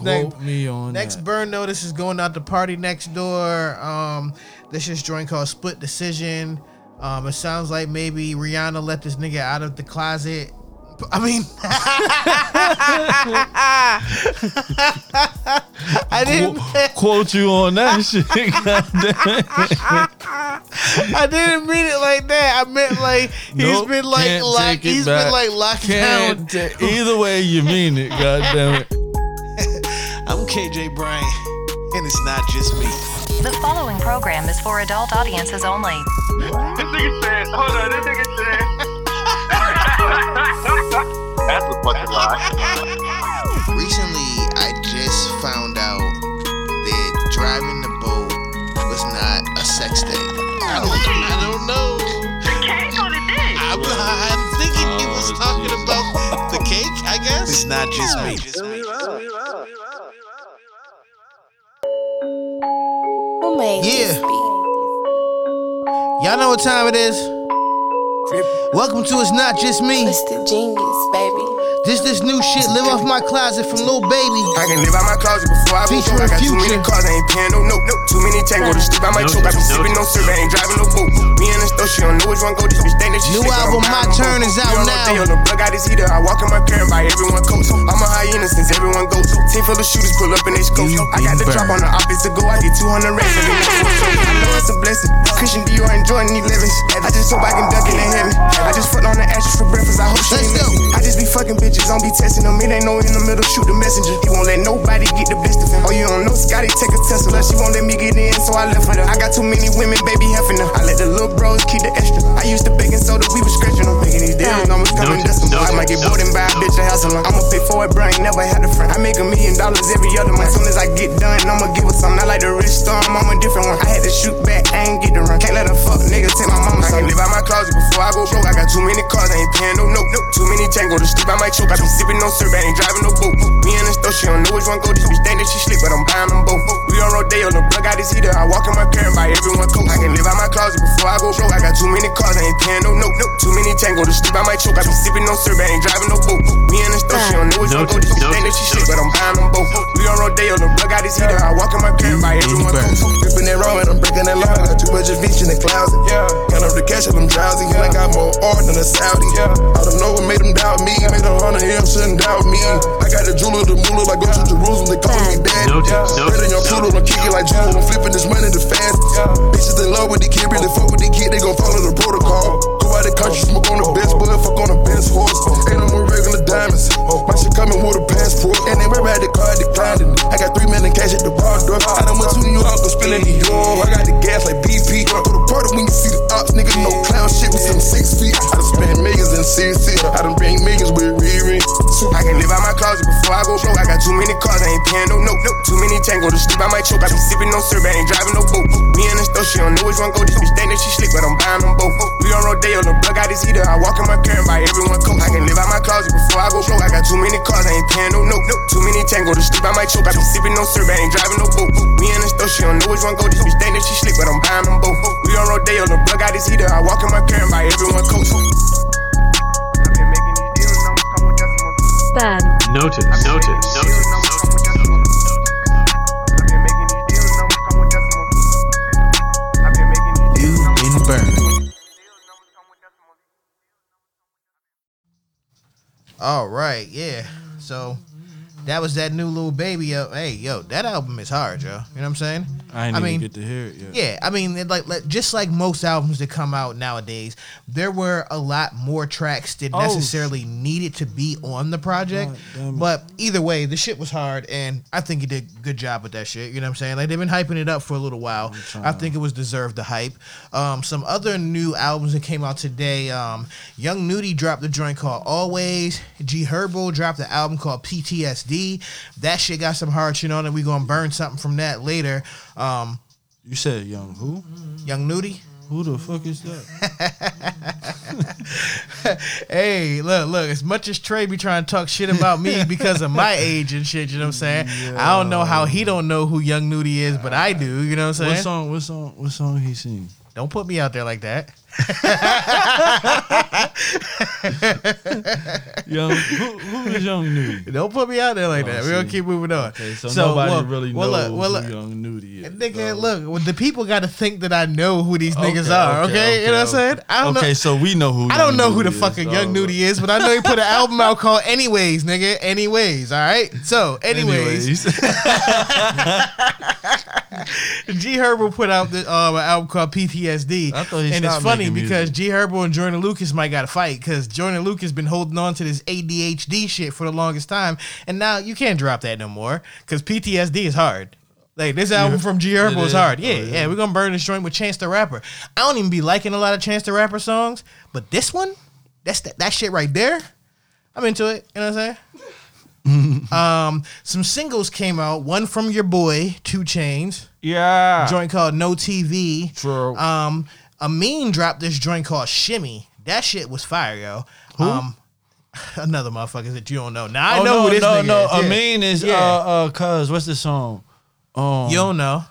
Quote me on Next that. burn notice is going out to party next door. Um, this is joint called Split Decision. Um, it sounds like maybe Rihanna let this nigga out of the closet. I mean, I didn't. Quote you on that shit. I didn't mean it like that. I meant like he's Nope, been like locked. He's back. been like locked down. Can't ta- either way you mean it. God damn it. I'm KJ Bryant, and it's not just me. The following program is for adult audiences only. This nigga said, hold on, this nigga said. That's a fucking lie. Recently, I just found out that driving the boat was not a sex thing. I don't, I don't know. The cake on the dick. I'm, I'm thinking he was Oh, talking Jesus. about the cake, I guess. It's not just me. Who made Yeah. this beat? Y'all know what time it is. Welcome to It's Not Just Me. It's the genius, baby. This this new shit. Live off my closet from Lil Baby. I can live out my closet before I go Featuring. I got too many cars, I ain't paying no note. No. Too many tango to sleep, I might choke. I be sipping no syrup, I ain't driving no boat. Me and the store, she don't know which one go. This bitch think that she New slick, album, I'm My Turn, both. is out You don't now. know they on the plug out his heater. I walk in my car and buy everyone coats. I'm a hyena since everyone goes. Team full of shooters pull up in they scopes. I got the drop on the office to go. I get 200 racks every night. I know it's a blessing. Christian Dior and Jordan 11s. I just hope I can duck in the heaven. I just fucked on the ashes for breakfast. I hope she Let's ain't go. I just be fucking bitches, don't be testing them. It ain't no in the middle, shoot the messenger. He won't let nobody get the best of him. Oh, you don't know Scotty take a Tesla. She won't let me get in, so I left with her. I got too many women, baby, heffing them. I let the little bros keep the extra. I used to baking soda, we was scratching them. Making these deals, numbers coming dust them. I might get bored and buy a bitch a house alone. I'ma pay for it, bro. I ain't never had a friend. I make a million dollars every other month. Soon as I get done, I'ma give her something. I like the rich storm, I'm a different one. I had to shoot back, I ain't get to run. Can't let a fuck nigga take my mama. I can live out my closet before I go broke. I got too many cars, I ain't paying no note. nope. Too many tango to sleep, I might choke. I be sipping no syrup, I ain't driving no boat. Me and the store, she don't know which one go. This bitch think that she slick, but I'm buying them both. We on Rodeo, the plug out his heater. I walk in my car and buy everyone coat. I can live out my closet before I go broke. I got too many cars, I ain't paying no note. nope. Too many tango to sleep, I might choke. I be sipping no syrup, I ain't driving store, she don't know which one go. This bitch that she slick, but I'm buying them both. We on Rodeo, the plug out his heater. I walk in my car and buy everyone coat. Ripping that raw and I'm breaking that line. Got too much of bitch in the closet. Yeah. Count up the cash and I'm drowsy. And I got more art than a Saudi. Yeah. I don't know what made them doubt me. Made a hundred him, shouldn't doubt me. I got the jeweler, the moolah, like go to Jerusalem. They call me daddy. Better than your poodle, I'm kicking like Jewel. I'm flipping this money the fast. Bitches in love with the kid, really fuck with the kid. They gon' follow the protocol. Out the country, smoke on the best bud, fuck on the best horse. Ain't no more regular diamonds. My shit coming with a passport. And they remember had the card declined it. I got three million cash at the bar door. I done went to New York, go spending the euro. I got the gas like BP. Go to the party when you see the ops, nigga. No clown shit with some six feet. I done spent millions in CC. I done bring millions with Riri. I can live out my closet before I go broke. I got too many cars, I ain't paying no note. nope. Too many tango to sleep, I might choke. I be sipping no syrup, I ain't driving no boat. Me and the store, she don't know which one go. This bitch think that she slick, but I'm buying them both. We on Rodeo, the plug out his heater. I walk in my car and buy everyone coat. I can live out my closet before I go broke. I got too many cars, I ain't paying no note. nope. Too many tango to sleep, I might choke. I be sipping no syrup, I ain't driving no boat. Me and the store, she don't know which one go. This bitch think that she slick, but I'm buying them both. We on Rodeo, the plug out his heater. I walk in my car and buy everyone coat. I've been making these deals, numbers come with decimals. Burn. Notice, notice, notice. All right, yeah. So that was that new Lil Baby. Yo, hey, yo, that album is hard, yo. You know what I'm saying? I I even mean, get to hear it yet. Yeah, I mean, like, like just like most albums that come out nowadays, there were a lot more tracks that Oh, necessarily needed to be on the project. God damn it. But either way, the shit was hard, and I think he did a good job with that shit. You know what I'm saying? Like they've been hyping it up for a little while. I think it was deserved the hype. Um, some other new albums that came out today. Um, Young Nudy dropped the joint called Always. G Herbo dropped the album called PTSD. That shit got some hard shit on it. We gonna burn something from that later. Um, You said young who? Young Nudy. Who the fuck is that? hey, look, look. As much as Trey be trying to talk shit about me because of my age and shit, you know what I'm saying? I don't know how he don't know who Young Nudy is, but I do. You know what I'm saying? What song? What song? What song he sing? Don't put me out there like that. Young, who, who is Young Nudy? Don't put me out there like Oh, that. We're gonna keep moving on. Okay, so, nobody really well, knows well, look, who Young Nudy is. Nigga, so- look, well, the people got to think that I know who these niggas are. Okay, okay, you know what I'm saying? I don't okay, know. so we know who. I don't Young know who the Nudy is. fucking Young Nudy is, but I know he put an album out called Anyways, nigga. Anyways, all right. So, anyways, Anyways, G Herbo put out the, um, an album called PTSD. I thought he and it's stopped funny because. G Herbo and Jordan Lucas might got to fight because Jordan Lucas been holding on to this ADHD shit for the longest time, and now you can't drop that no more because PTSD is hard. Like this album from G Herbo is? hard. Yeah, Oh, yeah, yeah. We're gonna burn this joint with Chance the Rapper. I don't even be liking a lot of Chance the Rapper songs, but this one, that's that, that shit right there. I'm into it. You know what I'm saying? um, some singles came out. One from your boy, 2 Chainz yeah. joint called No TV. True. Um, Aminé dropped this joint called Shimmy. That shit was fire, yo. Um, another motherfucker that you don't know. Now I oh, know no, who this no, nigga no. is. Yeah. Aminé is Yeah. uh uh cuz what's the song? Um You don't know.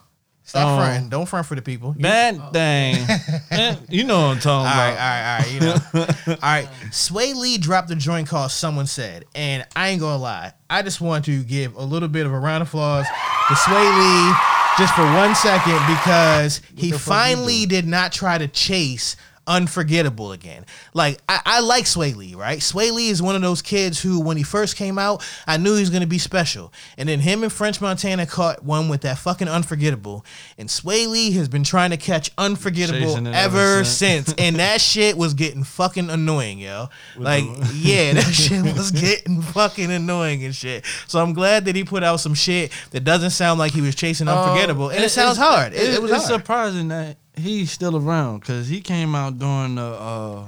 Stop Um, fronting. Don't front for the people. You- that thing. Eh, you know what I'm talking all right, all about. right, all right. You know, all right. Swae Lee dropped a joint called "Someone Said," and I ain't gonna lie. I just want to give a little bit of a round of applause to Swae Lee just for one second because he finally did not try to chase unforgettable again. Like I, I like Swae Lee, right? Swae Lee is one of those kids who, when he first came out, I knew he was gonna be special. And then him and French Montana caught one with that fucking unforgettable. And Swae Lee has been trying to catch unforgettable ever since. And that shit was getting fucking annoying, yo. Like, yeah, that shit was getting fucking annoying and shit. So I'm glad that he put out some shit that doesn't sound like he was chasing unforgettable. and it, sounds Uh, it's- hard. It, it was it's hard. surprising that he's still around because he came out during the uh,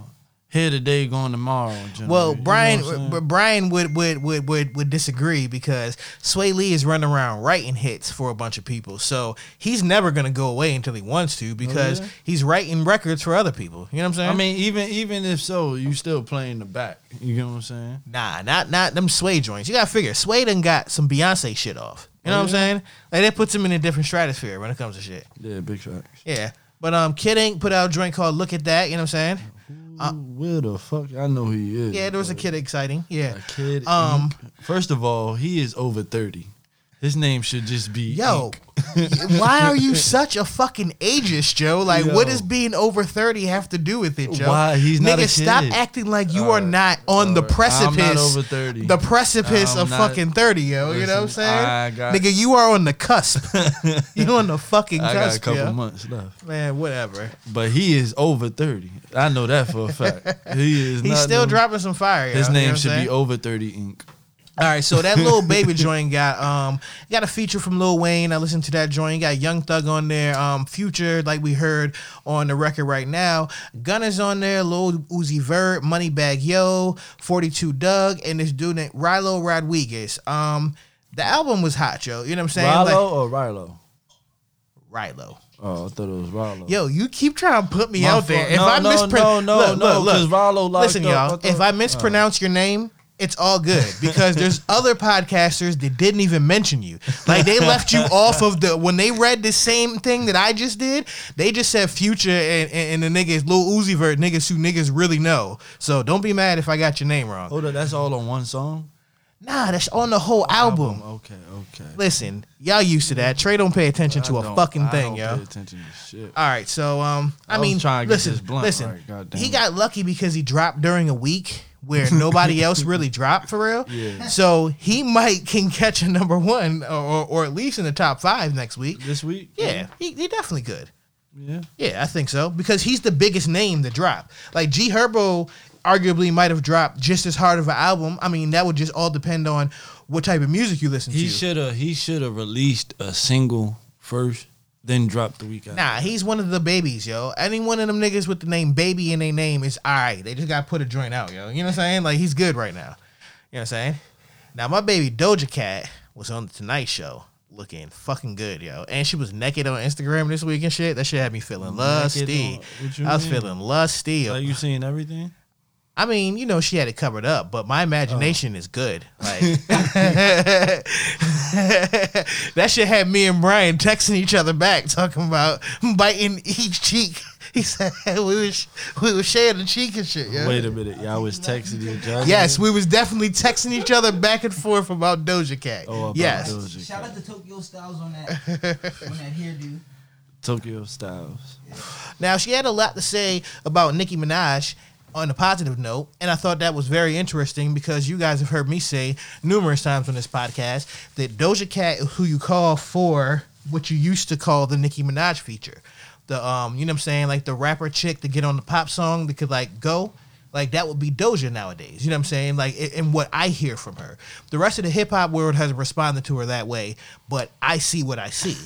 here today, going tomorrow. generally. Well, You know Brian, what I'm saying? but Brian would, would would would would disagree because Swae Lee is running around writing hits for a bunch of people, so he's never gonna go away until he wants to because Oh, yeah? he's writing records for other people. You know what I'm saying? I mean, even even if so, you still playing the back. You know what I'm saying? Nah, not not them Swae joints. You gotta figure Swae done got some Beyonce shit off. You know Oh, what I'm saying? Like that puts him in a different stratosphere when it comes to shit. Yeah, big facts. Yeah. But um Kid Ink put out a joint called Look at That, you know what I'm saying? Where the fuck? I know who he is. Yeah, there was a kid exciting. Yeah. A kid. Um, Ink. First of all, he is over thirty. His name should just be Yo, why are you such a fucking ageist, Joe? Like, what does being over 30 have to do with it, Joe? Why? He's not Nigga, a stop acting like you are right, not on the all right. I'm precipice. not over 30. The precipice I'm of not- fucking 30, yo. you know what I'm saying? Got- Nigga, you are on the cusp. you on the fucking cusp. I got a couple yo. months left, Man, whatever. but he is over thirty. I know that for a fact. He is. He's still no- dropping some fire. yo. His You know name should saying? be over thirty ink. All right, so that Lil Baby joint got um got a feature from Lil Wayne. I listened to that joint. Got Young Thug on there. Um, Future, like we heard on the record right now. Gunna's on there. Lil Uzi Vert, Moneybag Yo, 42 Dugg, and this dude named Rylo Rodriguez. Um, the album was hot, yo. You know what I'm saying? Rylo or Rylo? Rylo. Oh, I thought it was Rylo. Yo, you keep trying to put me My out there. If No, I no, mispronounce, no, no, no, 'cause Rollo locked listen, up. I y'all. if I mispronounce your name, it's all good because there's other podcasters that didn't even mention you. Like they left you off of the when they read the same thing that I just did. They just said Future and, and, and the niggas Lil Uzi Vert niggas who niggas really know. So don't be mad if I got your name wrong. Hold on, that's all on one song. Nah, that's on the whole album. Okay, okay. Listen, y'all used to that. Trey don't pay attention to a fucking I thing, don't yo. Pay attention to shit. All right, so um, I, I mean, trying to get listen, blunt listen. right, he got lucky because he dropped during a week where nobody else really dropped for real. Yeah. So he might can catch a number one or, or, or at least in the top five next week. This week? Yeah, he, he definitely could. Yeah. Yeah, I think so because he's the biggest name to drop. Like G Herbo, arguably might have dropped just as hard of an album. I mean, that would just all depend on what type of music you listen He to. should have. He should have released a single first, then dropped the week after. Nah, he's one of the babies, yo. Any one of them niggas with the name baby in their name is alright. They just gotta put a joint out, yo. You know what I'm saying? Like he's good right now. You know what I'm saying? Now my baby Doja Cat was on the Tonight Show looking fucking good, yo. And she was naked on Instagram this week and shit. That shit had me feeling lusty. on- I was mean? feeling lusty. Like you seen everything? I mean, you know, she had it covered up, but my imagination oh. is good. Like that shit had me and Brian texting each other back, talking about biting each cheek He said we was we was sharing the cheek and shit. Yeah. Wait a minute, y'all was texting each other. Yes, we was definitely texting each other back and forth about Doja Cat. Oh, about yes. Doja Shout out to Tokyo Stylez on that on that hairdo. Tokyo Stylez. Now she had a lot to say about Nicki Minaj on a positive note, and I thought that was very interesting because you guys have heard me say numerous times on this podcast that Doja Cat, is who you call for what you used to call the Nicki Minaj feature, the um, you know what I'm saying, like the rapper chick to get on the pop song that could like go. Like that would be Doja nowadays. You know what I'm saying? Like, and what I hear from her. The rest of the hip hop world has responded to her that way, but I see what I see.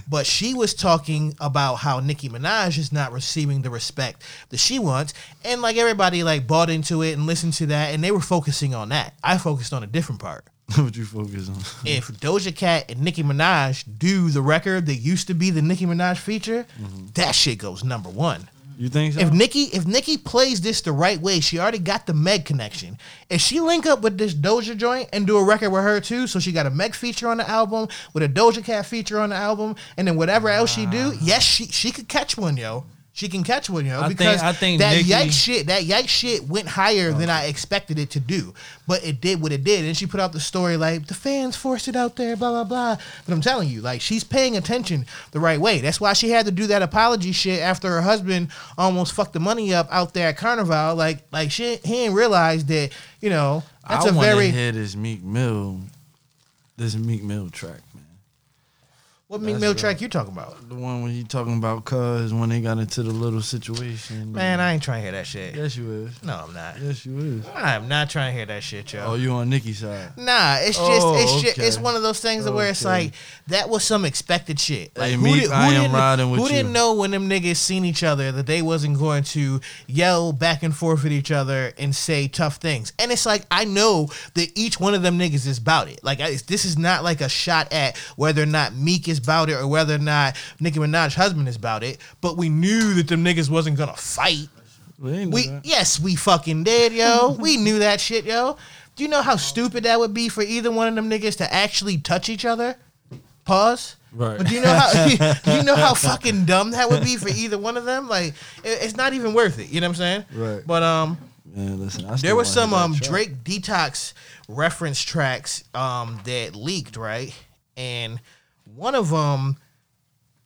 but she was talking about how Nicki Minaj is not receiving the respect that she wants, and like everybody like bought into it and listened to that, and they were focusing on that. I focused on a different part. what you focus on? If Doja Cat and Nicki Minaj do the record that used to be the Nicki Minaj feature, mm-hmm. that shit goes number one. You think so? If Nicki if Nicki plays this the right way, she already got the Meg connection. If she link up with this Doja joint and do a record with her too, so she got a Meg feature on the album with a Doja Cat feature on the album, and then whatever else she do, yes, she she could catch one, yo. She can catch one, yo. I think- Because I think that Nicki- yike shit, that yike shit went higher than I expected it to do. But it did what it did. And she put out the story like the fans forced it out there, blah blah blah. But I'm telling you, like she's paying attention the right way. That's why she had to do that apology shit after her husband almost fucked the money up out there at Carnival. Like like she he didn't realize that you know that's I a very hear this Meek Mill, this Meek Mill track. What Meek Mill track you talking about? The one when he talking about cuz when they got into the little situation. Man, I ain't trying to hear that shit. yes, you is. No, I'm not. Yes, you is. I'm not trying to hear that shit, yo. Oh, you on Nicki's side? Nah, it's just Oh, it's just, okay. it's one of those things where it's Okay. like that was some expected shit. Like Hey, Meek, I am didn't, riding with who you. didn't know when them niggas seen each other that they wasn't going to yell back and forth at each other and say tough things. And it's like I know that each one of them niggas is about it. Like I, this is not like a shot at whether or not Meek is about it or whether or not Nicki Minaj's husband is about it. But we knew that them niggas wasn't gonna fight. We We yes, we fucking did, yo. we knew that shit, yo. Do you know how stupid that would be for either one of them niggas to actually touch each other? Pause. Right. But do you know how do you know how fucking dumb that would be for either one of them? Like it, it's not even worth it. You know what I'm saying? Right. But um, Man, listen. There was some um. Drake detox reference tracks um that leaked right, and one of them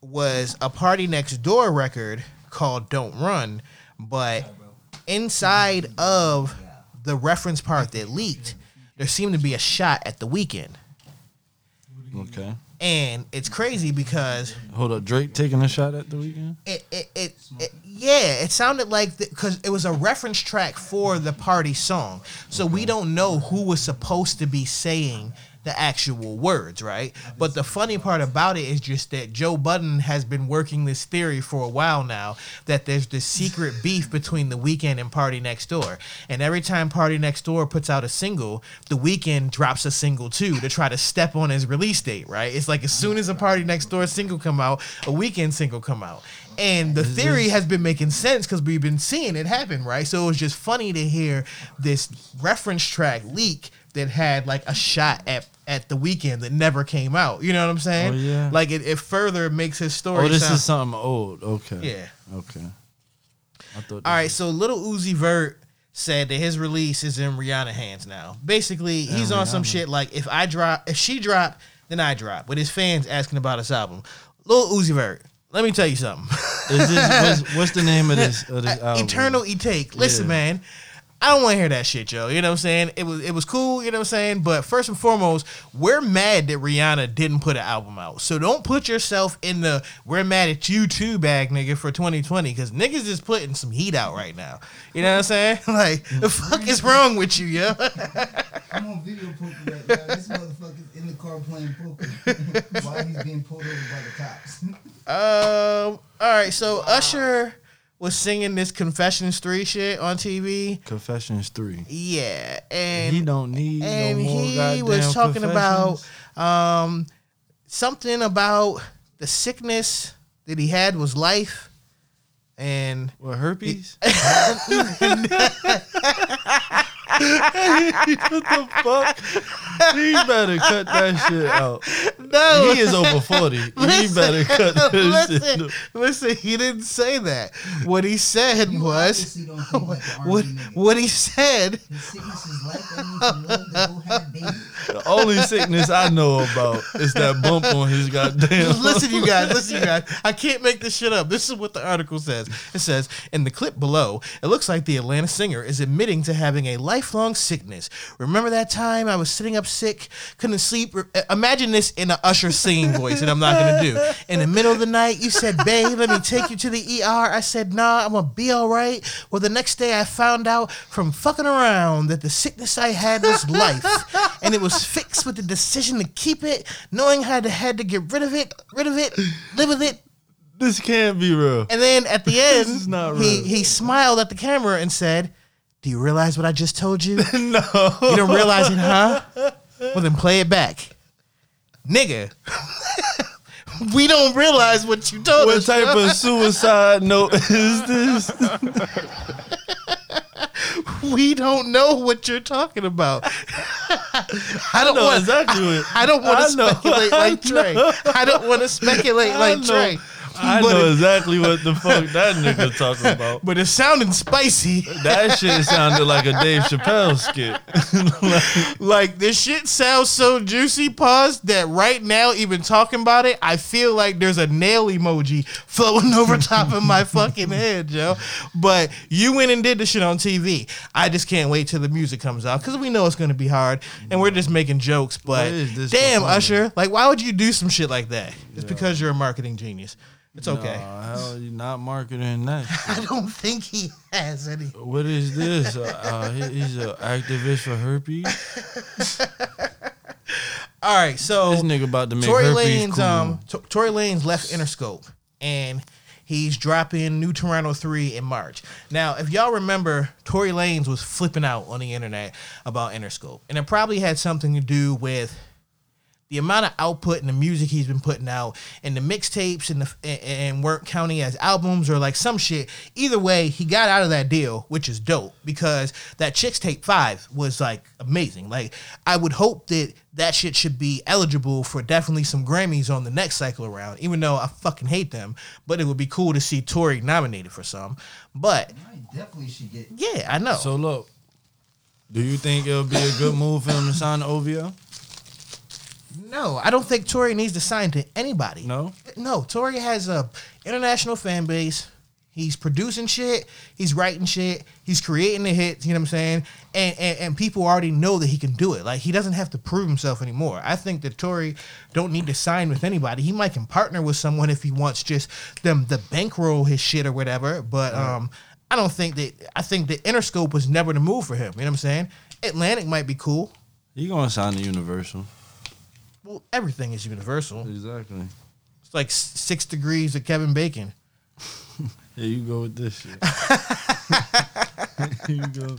was a Party Next Door record called "Don't Run," but inside of the reference part that leaked, there seemed to be a shot at the Weeknd, Okay. and it's crazy because Hold up. Drake taking a shot at the Weeknd. it, it, it, it yeah, it sounded like because it was a reference track for the party song, so we don't know who was supposed to be saying the actual words, right? But the funny part about it is just that Joe Budden has been working this theory for a while now that there's this secret beef between the Weeknd and Party Next Door, and every time Party Next Door puts out a single, the Weeknd drops a single too to try to step on his release date, right? It's like as soon as a Party Next Door single come out, a Weeknd single come out. And the theory has been making sense because we've been seeing it happen, right? So it was just funny to hear this reference track leak that had like a shot at at the Weeknd that never came out. You know what I'm saying? Oh, yeah. Like it, it further makes his story. Oh, this sound- is something old. Okay. Yeah. Okay. I thought. All right, so Lil Uzi Vert said that his release is in Rihanna hands now. Basically, he's on some shit like if I drop, if she drop, then I drop. With his fans asking about his album, Lil Uzi Vert. Let me tell you something. Is this what's, what's the name of this of this album? Eternal E Take. Listen, Yeah. man. I don't want to hear that shit, Joe. You know what I'm saying? It was it was cool, you know what I'm saying? But first and foremost, we're mad that Rihanna didn't put an album out. So don't put yourself in the we're mad at you too bag, nigga, for 2020. Cause niggas is putting some heat out right now. You know what I'm saying? Like, the fuck is wrong with you, yo? I'm on video poker right now. This motherfucker's in the car playing poker while he's being pulled over by the cops. Um, all right, so Usher was singing this Confessions 3 shit on TV. Confessions three. Yeah, and he don't need and no more he was talking about um something about the sickness that he had was life and what herpes. what the fuck? He better cut that shit out. No, He is over 40. he better cut this shit listen, out. listen, he didn't say that. What he said You was obviously don't think like the what R&B nigga. what he said. His sickness is like that means you love to go have babies. The only sickness I know about is that bump on his goddamn. listen, you guys, listen, you guys. I can't make this shit up. This is what the article says. It says in the clip below, it looks like the Atlanta singer is admitting to having a lifelong sickness. Remember that time I was sitting up sick, couldn't sleep. Uh, Imagine this in an Usher singing voice, and I'm not gonna do. In the middle of the night, you said, "Babe, let me take you to the ER." I said, "Nah, I'm gonna be all right." Well, the next day, I found out from fucking around that the sickness I had was life, and it was fixed with the decision to keep it, knowing how to had to get rid of it, rid of it, live with it. This can't be real. And then at the end, he he smiled at the camera and said, "Do you realize what I just told you? no. You don't realize it, huh? Well, then play it back, nigga." We don't realize what you told What us. What type of suicide note is this? we don't know what you're talking about. I don't know want exactly what- I don't want to speculate I like Trey. I don't want to speculate like. Trey. I know it- exactly what the fuck that nigga talking about. But it sounded spicy. That shit sounded like a Dave Chappelle skit. Like this shit sounds so juicy, pause that right now, even talking about it, I feel like there's a nail emoji flowing over top of my fucking head, Joe. But you went and did the shit on TV. I just can't wait till the music comes out because we know it's gonna be hard, and we're just making jokes. But What is this damn. Usher, like why would you do some shit like that? It's because you're a marketing genius. It's okay. Nah, hell, you not marketing that. I don't think he has any. What is this? Uh, uh, he- he's an activist for herpes. All right, so This nigga about to make Tory Lanez, cool. um, T- Tory Lanez left Interscope, and he's dropping New Toronto three in March. Now, if y'all remember, Tory Lanez was flipping out on the internet about Interscope, and it probably had something to do with the amount of output and the music he's been putting out and the mixtapes and the and, and weren't counting as albums or like some shit. Either way, he got out of that deal, which is dope because that Chixtape 5 was like amazing. Like I would hope that that shit should be eligible for definitely some Grammys on the next cycle around, even though I fucking hate them, but it would be cool to see Tory nominated for some. But I definitely should get. yeah, I know. So look, do you think it'll be a good move for him to sign to OVO? No, I don't think Tory needs to sign to anybody. No. No, Tory has a international fan base. He's producing shit. He's writing shit. He's creating the hits. You know what I'm saying? And, and and people already know that he can do it. Like he doesn't have to prove himself anymore. I think that Tory don't need to sign with anybody. He might can partner with someone if he wants just them the bankroll his shit or whatever. But um, I don't think that. I think that Interscope was never the move for him. You know what I'm saying? Atlantic might be cool. He gonna sign to Universal. Well, everything is universal. Exactly. It's like six degrees of Kevin Bacon. Here you go with this shit. Here you go.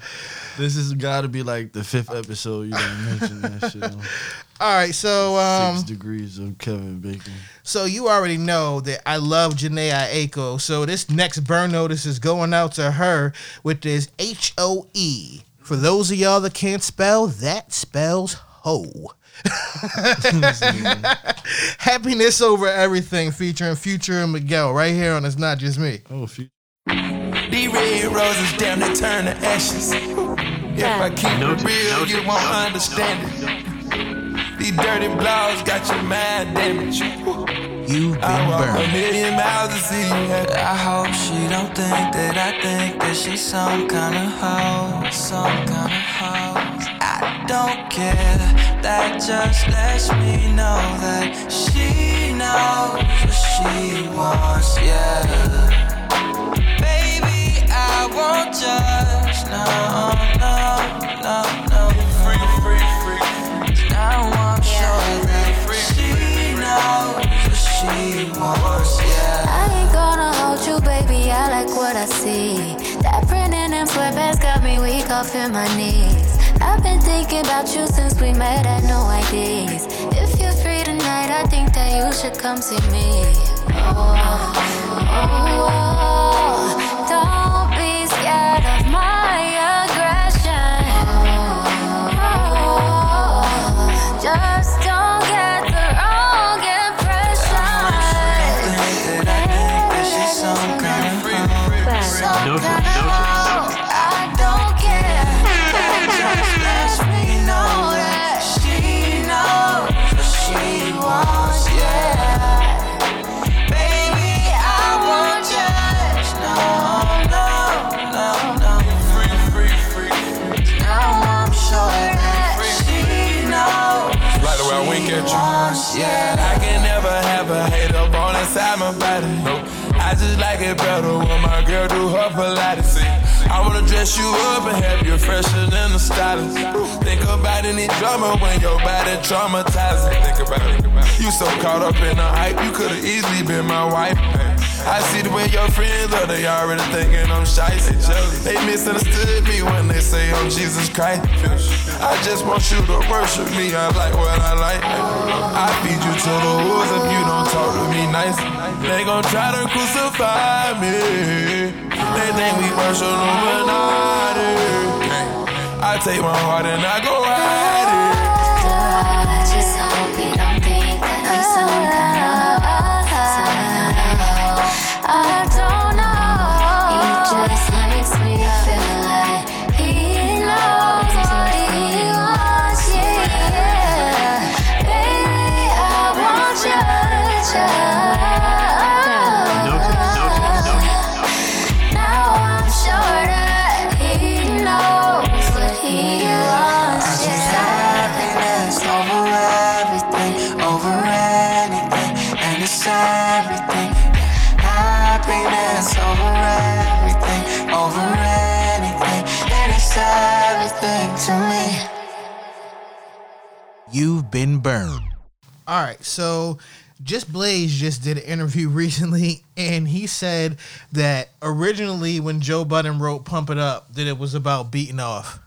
This has got to be like the fifth episode you done mentioned that shit on. All right, so um, Six degrees of Kevin Bacon. So you already know that I love Jhene Aiko. So this next burn notice is going out to her with this H O E. For those of y'all that can't spell, that spells hoe. Happiness over everything, featuring Future and Miguel, right here on It's Not Just Me. Oh, few. These red roses damn near turn to ashes. If I keep it real, you won't understand it. These dirty blows got your mind damaged. You've been I walk a million miles to see you happy. I hope she don't think that I think that she's some kind of hoe, some kind of hoe. I don't care, that just lets me know that she knows what she wants, yeah. Baby, I won't judge, no, no, no, no. Free, free, free. Now I'm sure that she knows what she wants, yeah. I ain't gonna hold you, baby. I like what I see. That print in them sweatpants got me weak off in my knees. I've been thinking about you since we met at no IDs. If you're free tonight, I think that you should come see me. Oh, oh, oh. oh. Just like it better when my girl do her Pilates. I wanna dress you up and have you fresher than the stylist. Think about any drama when your body traumatizing. Think about it. You so caught up in the hype, you could've easily been my wife. I see the way your friends are, they already thinking I'm shy. They misunderstood me when they say I'm Jesus Christ. I just want you to worship me, I like what I like. I feed you to the wolves if you don't talk to me nice. They gon' try to crucify me. They think we worship Illuminati. I take my heart and I go ride it. Been burned. All right, so Just Blaze just did an interview recently, and he said that originally when Joe Budden wrote "Pump It Up," that it was about beating off.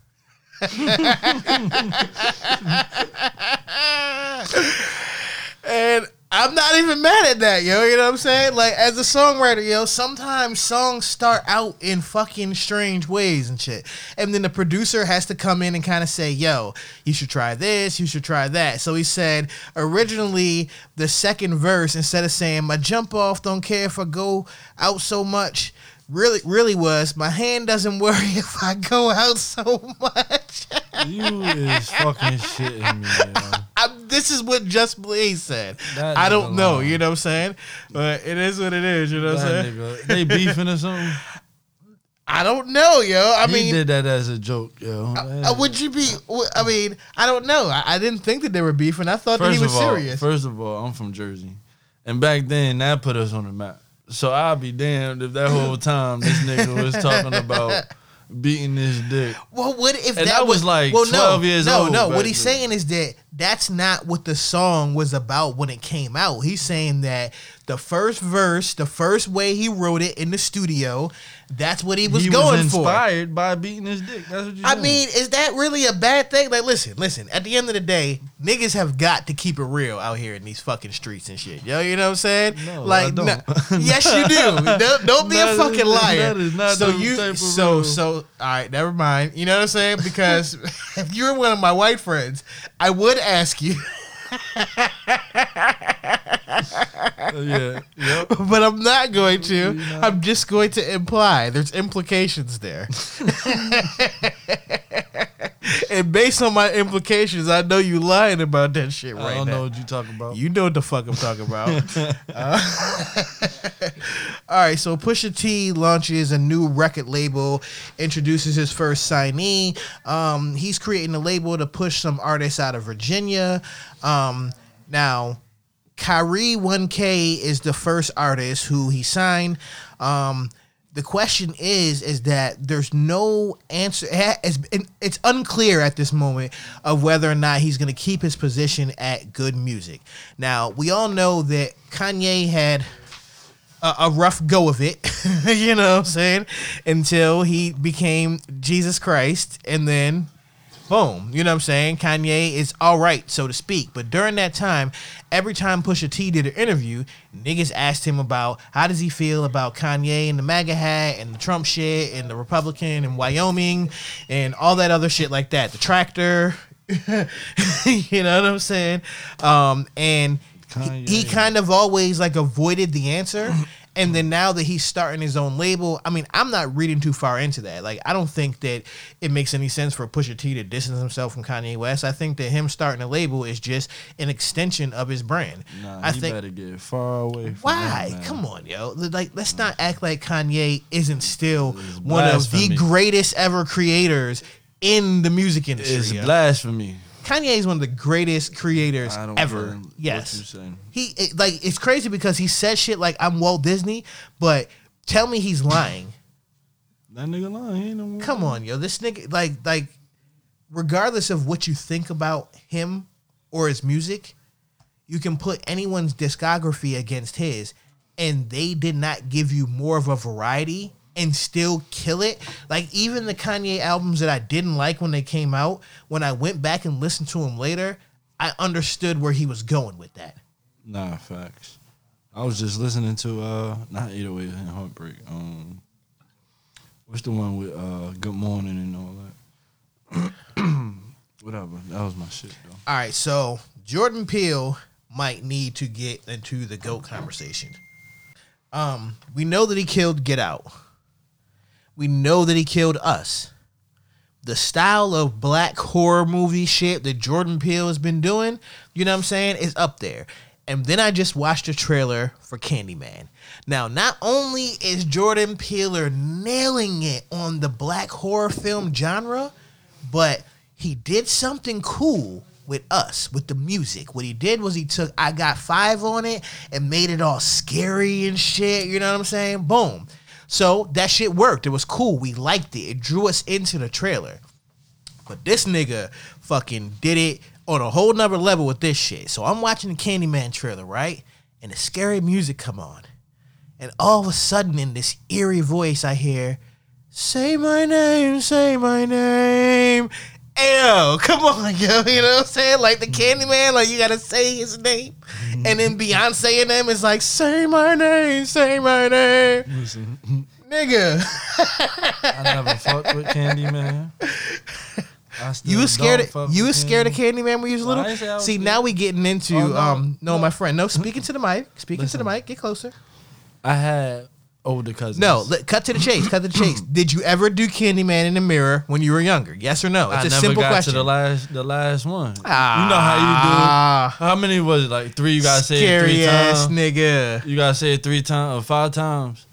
and I'm not even mad at that, yo. You know what I'm saying? Like, as a songwriter, yo, sometimes songs start out in fucking strange ways and shit. And then the producer has to come in and kind of say, yo, you should try this, you should try that. So he said, originally, the second verse, instead of saying, my jump off, don't care if I go out so much, really, really was, my hand doesn't worry if I go out so much. You is fucking shitting me, yo. I'm, this is what Just Blaze said. That I don't know, lying. you know what I'm saying? But it is what it is, you know what I'm saying? nigga, they beefing or something? I don't know, yo. I he mean, did that as a joke, yo. uh, would you be? I mean, I don't know. I, I didn't think that they were beefing. I thought that he was all, serious. First of all, I'm from Jersey, and back then that put us on the map. So I'll be damned if that whole time this nigga was talking about beating his dick. Well, what if And that I was like well, 12 no, years no, old No, back what he's saying is that that's not what the song was about when it came out. He's saying that the first verse, the first way he wrote it in the studio, that's what he was he going was for. inspired by beating his dick. That's what you. I mean, is that really a bad thing? Like, listen, listen. At the end of the day, niggas have got to keep it real out here in these fucking streets and shit. Yo, you know what I'm saying? No, like, I don't. no- yes, you do. Don't, don't be That a is- fucking liar. that is not so you, so, real. so. All right, never mind. You know what I'm saying? Because if you were one of my white friends, I would ask you. yeah, yep. but I'm not going to. I'm just going to imply there's implications there. and based on my implications, I know you lying about that shit right I don't now. know what you talking about. You know what the fuck I'm talking about. Uh, all right, so Pusha T launches a new record label, introduces his first signee. Um, he's creating a label to push some artists out of Virginia. Um, now, Kyrie 1K is the first artist who he signed. Um, the question is, is that there's no answer. It's, it's unclear at this moment of whether or not he's going to keep his position at Good Music. Now, we all know that Kanye had a, a rough go of it, you know what I'm saying, until he became Jesus Christ, and then boom, you know what I'm saying? Kanye is all right, so to speak. But during that time, every time Pusha T did an interview, niggas asked him about how does he feel about Kanye and the MAGA hat and the Trump shit and the Republican and Wyoming and all that other shit like that. The tractor, you know what I'm saying? Um, and he, he kind of always like avoided the answer. And then now that he's starting his own label, I mean, I'm not reading too far into that. Like, I don't think that it makes any sense for Pusha T to distance himself from Kanye West. I think that him starting a label is just an extension of his brand. Nah, I think better get far away. From why? that. Come on, yo. Like, let's not act like Kanye isn't still one of the greatest ever creators in the music industry. It's yo. blasphemy. Kanye is one of the greatest creators ever. Yes. He it, like it's crazy because he says shit like I'm Walt Disney, but tell me he's lying. That nigga lying. He ain't no. Come on, yo. This nigga like like regardless of what you think about him or his music, you can put anyone's discography against his and they did not give you more of a variety and still kill it. Like even the Kanye albums that I didn't like when they came out, when I went back and listened to them later, I understood where he was going with that. Nah, facts. I was just listening to uh not 808 and Heartbreak. Um what's the one with uh Good Morning and all that? Whatever. That was my shit though. All right, so Jordan Peele might need to get into the GOAT conversation. Um, we know that he killed Get Out. We know that he killed Us. The style of black horror movie shit that Jordan Peele has been doing, you know what I'm saying, is up there. And then I just watched a trailer for Candyman. Now, not only is Jordan Peele nailing it on the black horror film genre, but he did something cool with us with the music. What he did was he took I Got Five on it and made it all scary and shit. You know what I'm saying? Boom. So that shit worked. It was cool. We liked it. It drew us into the trailer. But this nigga fucking did it on a whole nother level with this shit. So I'm watching the Candyman trailer, right? And the scary music come on. And all of a sudden in this eerie voice I hear, say my name, say my name. Ew, come on, yo. You know what I'm saying? Like the Candyman, like you gotta say his name. And then Beyonce and them is like, say my name, say my name. Listen, Nigga. I never fucked with Candyman. I still You was scared don't of you with was scared of Candyman. Candyman when you was Well, I little? ain't say I was See, scared. now we getting into Oh, no, um no, no. my friend. No, speaking to the mic. Speaking to the mic. Get closer. I had older cousins. No, let, cut to the chase. Cut to the chase. Did you ever do Candyman in the mirror when you were younger? Yes or no? It's I a never simple got question. to the last the last one. Ah. you know how you do. How many was it? Like three? You gotta say it Scary three ass times. nigga. You gotta say it three times or five times.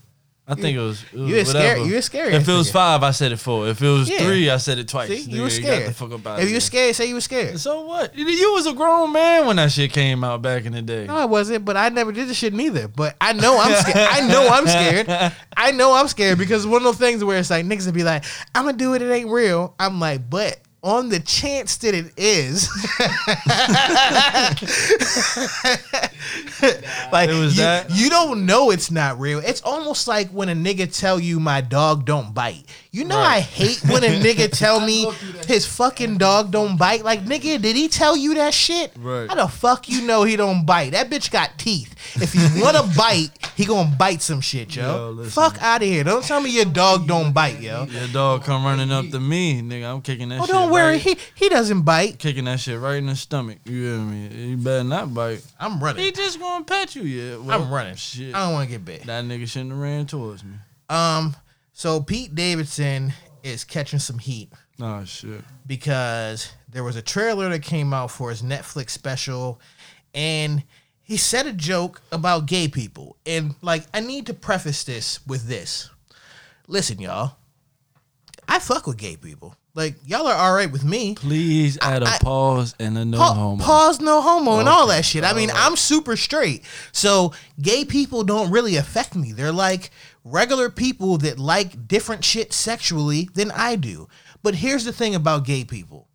I think it was. It was you scary- whatever. you a scary If it was five, I said it four. If it was Yeah. three, I said it twice. See, you were scared. the fuck up out if you were scared, say you were scared. So what? You- You was a grown man when that shit came out back in the day. No, I wasn't, but I never did the shit neither. But I know I'm scared. I know I'm scared. I know I'm scared because one of those things where it's like niggas would be like, I'm gonna do it, it ain't real. I'm like, but on the chance that it is, like It was you, that? you don't know it's not real. It's almost like when a nigga tell you my dog don't bite. You know I hate when a nigga tell me his fucking dog don't bite. Like nigga, did he tell you that shit? Right. How the fuck you know he don't bite? That bitch got teeth. If he wanna bite, he gonna bite some shit, yo. Yo, fuck out of here. Don't tell me your dog don't bite, yo. Your dog come running up to me, nigga. I'm kicking that Oh, shit. don't worry, right- he he doesn't bite. kicking that shit right in the stomach. You hear me? You better not bite. I'm running. He just gonna pet you, yeah. Well, I'm running. Shit. I don't want to get bit. That nigga shouldn't have ran towards me. Um, so Pete Davidson is catching some heat Oh shit. because there was a trailer that came out for his Netflix special, and he said a joke about gay people. And like, I need to preface this with this. Listen, y'all. I fuck with gay people. Like, y'all are all right with me. Please add a I- pause and a no Pa- homo. Pause, no homo, and all that shit. I mean, I'm super straight. So gay people don't really affect me. They're like regular people that like different shit sexually than I do. But here's the thing about gay people.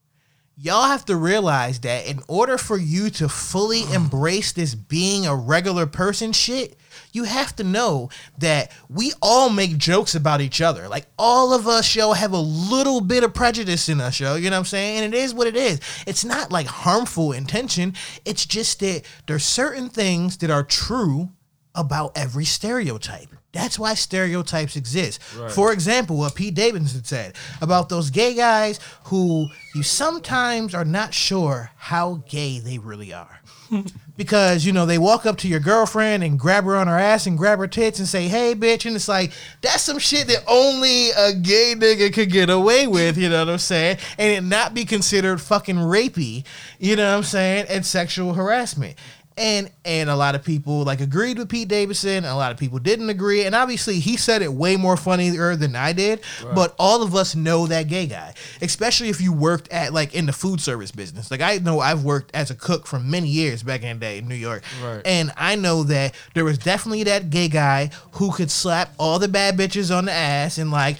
Y'all have to realize that in order for you to fully embrace this being a regular person shit, you have to know that we all make jokes about each other. Like all of us, yo, have a little bit of prejudice in us, yo. You know what I'm saying? And it is what it is. It's not like harmful intention. It's just that there's certain things that are true about every stereotype. That's why stereotypes exist. Right. For example, what Pete Davidson said about those gay guys who you sometimes are not sure how gay they really are. because, you know, they walk up to your girlfriend and grab her on her ass and grab her tits and say, hey, bitch. And it's like, that's some shit that only a gay nigga could get away with, you know what I'm saying? And it not be considered fucking rapey, you know what I'm saying? And sexual harassment and and a lot of people like agreed with Pete Davidson, and a lot of people didn't agree, and obviously he said it way more funnier than I did. Right. But all of us know that gay guy, especially if you worked at like in the food service business. Like I know I've worked as a cook for many years back in the day in New York, Right. and I know that there was definitely that gay guy who could slap all the bad bitches on the ass and like.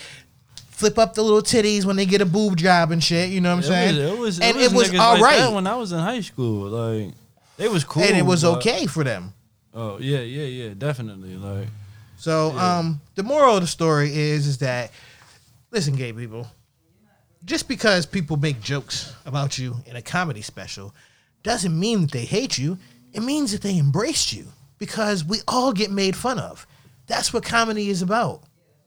Flip up the little titties when they get a boob job and shit. You know what I'm saying? It was, it was, and it was, it was all like right. that when I was in high school. Like it was cool, and it was but- okay for them. Oh yeah, yeah, yeah, definitely. Like So, Yeah. um, the moral of the story is is that listen, gay people, just because people make jokes about you in a comedy special doesn't mean that they hate you. It means that they embraced you because we all get made fun of. That's what comedy is about.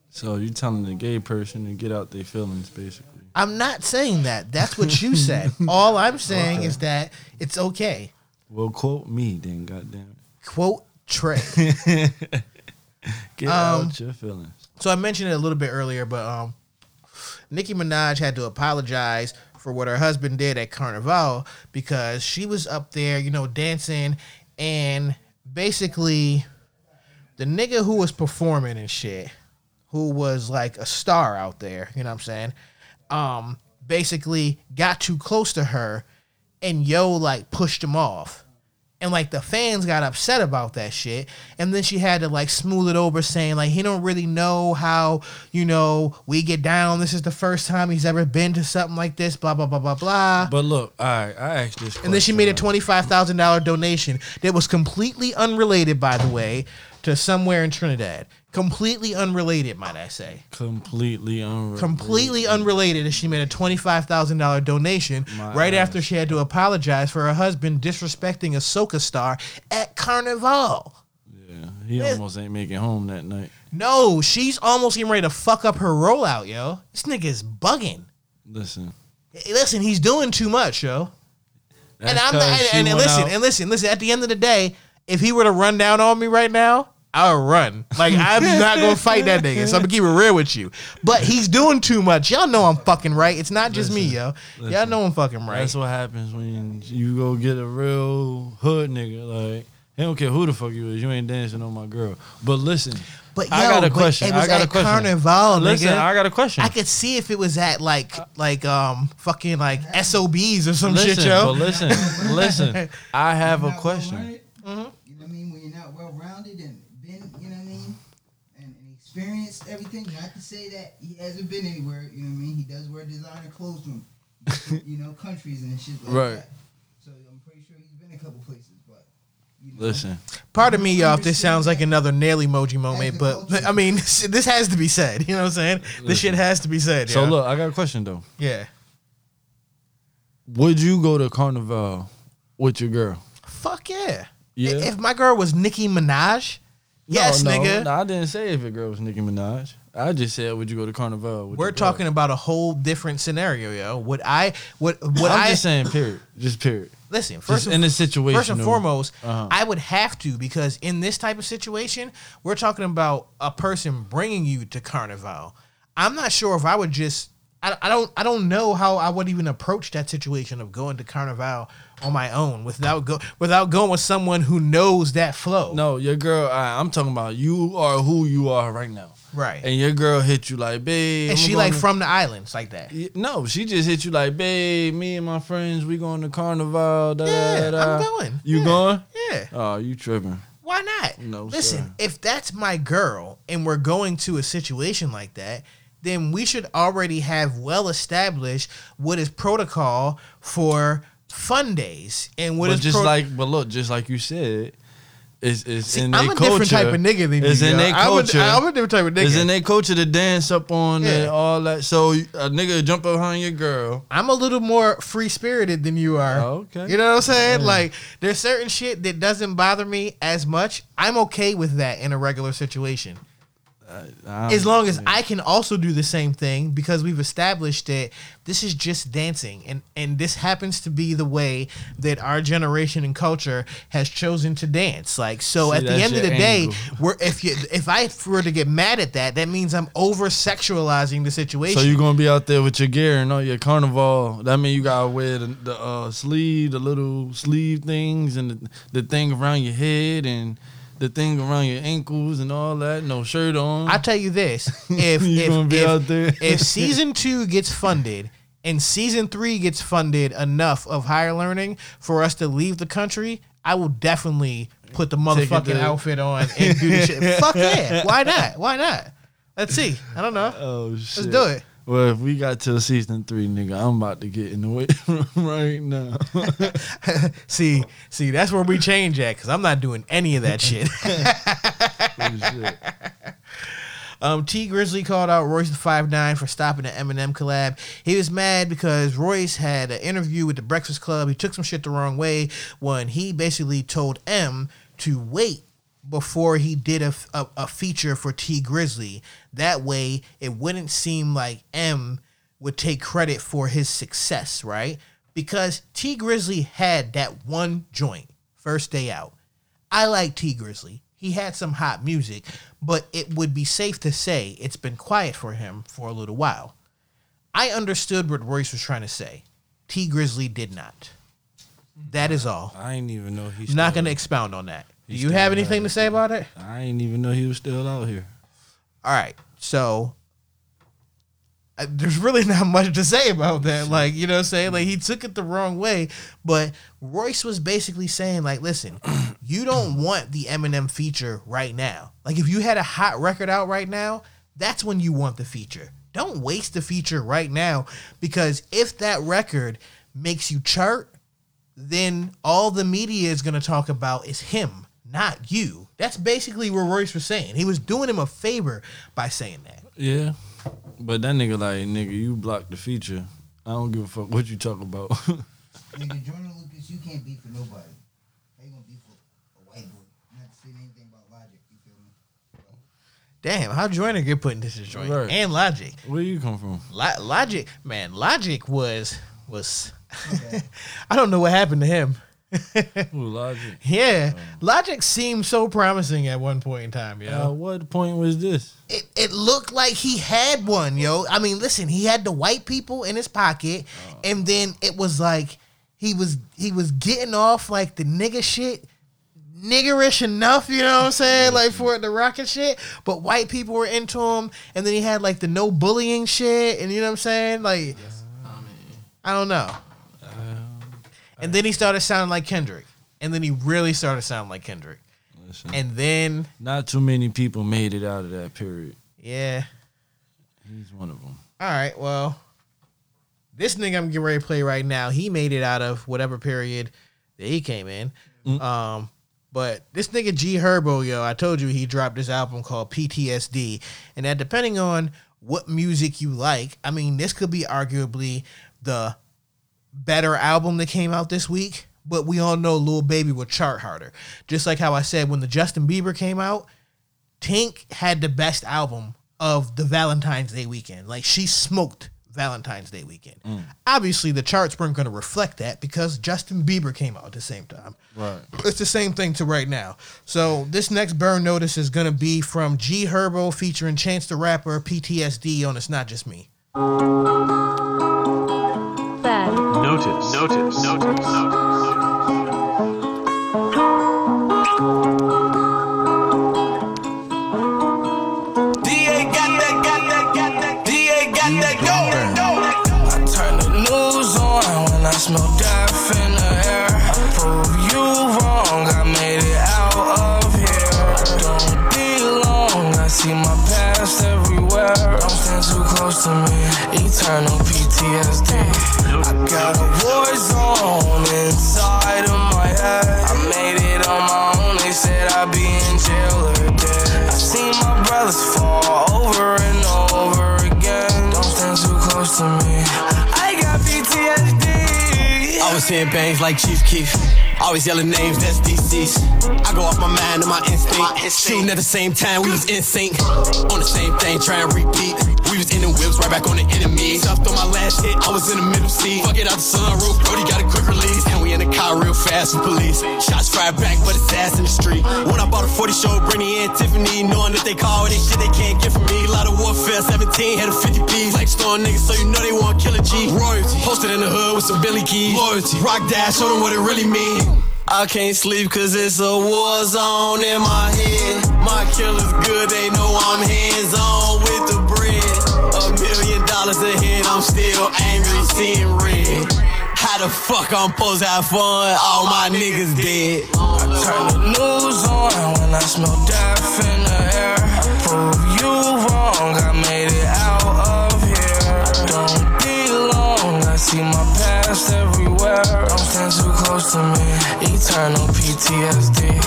so, you're telling the gay person to get out their feelings, basically. I'm not saying that. That's what you said. all I'm saying is that it's okay. Well, quote me then, goddamn it. Quote Trey. Get Um, out your feelings. So I mentioned it a little bit earlier, but um, Nicki Minaj had to apologize for what her husband did at Carnival because she was up there, you know, dancing, and basically, the nigga who was performing and shit, who was like a star out there, you know what I'm saying, um, basically got too close to her, and yo like pushed him off. And like the fans got upset about that shit. And then she had to like smooth it over saying like he don't really know how you know we get down. This is the first time he's ever been to something like this blah blah blah blah blah. But look, all right, I asked this. and then she made a twenty-five thousand dollar donation that was completely unrelated, by the way, to somewhere in Trinidad. Completely unrelated, might I say? completely unreal. Completely unrelated. And she made a twenty-five thousand dollar donation My right ass. after she had to apologize for her husband disrespecting a soca star at Carnival. Yeah, he almost ain't making home that night. No, she's almost getting ready to fuck up her rollout, yo. This nigga is bugging. Listen, Listen, he's doing too much, yo. and I'm not, and, and listen, out- and listen, listen. At the end of the day, if he were to run down on me right now, I'll run. Like I'm not gonna fight that nigga. So I'm gonna keep it real with you. But he's doing too much. Y'all know I'm fucking right. It's not just me, yo. Y'all know I'm fucking right. That's what happens when you go get a real hood nigga. Like he don't care who the fuck you is, you ain't dancing on my girl. But listen, But I yo, got a but question. It was I got at a question. Carnival, Listen, nigga. I got a question. I could see if it was at like like um fucking like SOBs or some listen, shit, yo. But listen, listen. I have a question. You know what I mean? When you're not well rounded and been, you know what I mean? And, and experienced everything. Not to say that he hasn't been anywhere, you know what I mean? He does wear designer clothes from, you know, countries and shit like Right. that. So I'm pretty sure he's been a couple places, but. You know, Listen, Pardon me, y'all, if this sounds like another nail emoji moment, but I mean, this has to be said. You know what I'm saying? This shit has to be said. so yo. look, I got a question though. yeah. Would you go to Carnival with your girl? Fuck yeah. Yeah. If my girl was Nicki Minaj, yes, no, nigga. No, I didn't say if your girl was Nicki Minaj. I just said, would you go to Carnival? We're girl? talking about a whole different scenario, yo. Would I? Would would I'm I? just saying, period. Just period. Listen, Just first in this situation. First and foremost, Uh-huh. I would have to because in this type of situation, we're talking about a person bringing you to Carnival. I'm not sure if I would just. I, I don't. I don't know how I would even approach that situation of going to Carnival on my own without go without going with someone who knows that flow. No, your girl. I, I'm talking about you are who you are right now. Right. And your girl hit you like, babe. and she like to-" from the islands like that. No, she just hit you like, babe. Me and my friends, we going to Carnival. Da, Yeah, da, da. I'm going. You Yeah. going? Yeah. Oh, you tripping? Why not? No, Listen, sir. if that's my girl and we're going to a situation like that, then we should already have well established what is protocol for fun days and what but is just pro- like, but look, just like you said, it's it's See, in their culture. I'm a culture. different type of nigga than it's you, in their I'm a- culture. I'm a different type of nigga. It's in their culture to dance up on Yeah. the, all that. So a nigga jump behind your girl. I'm a little more free spirited than you are. Oh, okay. You know what I'm saying? Yeah. Like there's certain shit that doesn't bother me as much. I'm okay with that in a regular situation. I'm- as long as I can also do the same thing because we've established that this is just dancing. And and this happens to be the way that our generation and culture has chosen to dance. Like so See, at the end of the your day we're if you if I were to get mad at that that means I'm over sexualizing the situation So you're gonna be out there with your gear and all your carnival. That means you gotta wear the, the uh, sleeve, the little sleeve things, and the, the thing around your head, and the thing around your ankles, and all that. No shirt on. I tell you this: if if, if, if season two gets funded and season three gets funded enough of higher learning for us to leave the country, I will definitely put the motherfucking outfit on and do the shit. Fuck yeah! Why not? Why not? Let's see. I don't know. oh shit. Let's do it. Well, if we got to season three, nigga, I'm about to get in the weight room right now. see, see, that's where we change at because I'm not doing any of that shit. Um, Tee Grizzley called out Royce da Five Nine for stopping the Eminem collab. He was mad because Royce had an interview with the Breakfast Club. He took some shit the wrong way when he basically told M to wait before he did a, a, a feature for Tee Grizzley. That way, it wouldn't seem like M would take credit for his success, right? Because Tee Grizzley had that one joint first day out. I like Tee Grizzley. He had some hot music, but it would be safe to say it's been quiet for him for a little while. I understood what Royce was trying to say. Tee Grizzley did not. That is all. I ain't even know he's not going to expound on that. Do you have anything to say about it? I didn't even know he was still out here. All right. So uh, there's really not much to say about that. Like, you know what I'm saying? Like, he took it the wrong way. But Royce was basically saying, like, listen, you don't want the Eminem feature right now. Like, if you had a hot record out right now, that's when you want the feature. Don't waste the feature right now because if that record makes you chart, then all the media is going to talk about is him, not you. That's basically what Royce was saying. He was doing him a favor by saying that. Yeah. But that nigga like, nigga, you blocked the feature. I don't give a fuck what you talk about. Nigga, Joyner Lucas, you can't beef for nobody. How you gonna beef for a white boy? Not to say anything about logic, you feel me? Damn, how Joyner get put in this joint? Right. And Logic. Where you come from? Lo- Logic, man, Logic was was I don't know what happened to him. Who Logic? Yeah, Logic seemed so promising at one point in time, yo. Uh, what point was this? it, it looked like he had one, yo. I mean, listen, he had the white people in his pocket, and then it was like he was he was getting off like the nigga shit, niggerish enough, you know what I'm saying? Like for the rocket shit. But white people were into him, and then he had like the no bullying shit, and you know what I'm saying? Like I don't know. And then he started sounding like Kendrick. And then he really started sounding like Kendrick. Listen, And then not too many people made it out of that period. yeah. He's one of them. All right, well, this nigga I'm getting ready to play right now, he made it out of whatever period that he came in. Um, but this nigga G Herbo, yo, I told you he dropped this album called PTSD, and that depending on what music you like, I mean, this could be arguably the better album that came out this week. But we all know Lil Baby would chart harder. Just like how I said when the Justin Bieber came out, Tink had the best album of the Valentine's Day weekend. Like she smoked Valentine's Day weekend. Mm. Obviously, the charts weren't going to reflect that because Justin Bieber came out at the same time. Right. It's the same thing to right now. So this next burn notice is going to be from G Herbo featuring Chance the Rapper, PTSD on It's Not Just Me. Notice. Notice. Notice. Notice. DA got that, got that, got that. DA got that, go. I turn the news on when I smell death in the air. I you wrong, I made it out of here. Don't belong, I see my past everywhere. Don't stand too close to me, eternal PTSD. Got a war zone inside of my head. I made it on my own. They said I'd be in jail or dead. I've seen my brothers fall over and over again. Don't stand too close to me. I got PTSD. I was seeing bangs like Chief Keef. Always yelling names, that's DC's. I go off my mind and my instinct. Shooting at the same time, we was in sync. On the same thing, trying to repeat. We was in the whips, right back on the enemy. Stuffed on my last hit, I was in the middle seat. Fuck it out the sunroof, Brody got a quick release. And we in the car real fast with police. Shots fired back, but it's ass in the street. When I bought a 40 show, Brittany and Tiffany, knowing that they call it shit they can't get from me. A lot of warfare, 17 had a 50 P. Like storm niggas, so you know they want killer G. Royalty, posted in the hood with some Billy keys. Loyalty, rock dash, show them what it really mean. I can't sleep cause it's a war zone in my head. My killer's good, they know I'm hands on with the bread. A million dollars ahead, I'm still angry, seeing red. How the fuck I'm supposed to have fun? All my niggas dead. I turn the news on when I smell death in the air. Prove you wrong, I made it out of here. Don't belong, I see my past everywhere. Don't stand too close to me, eternal PTSD.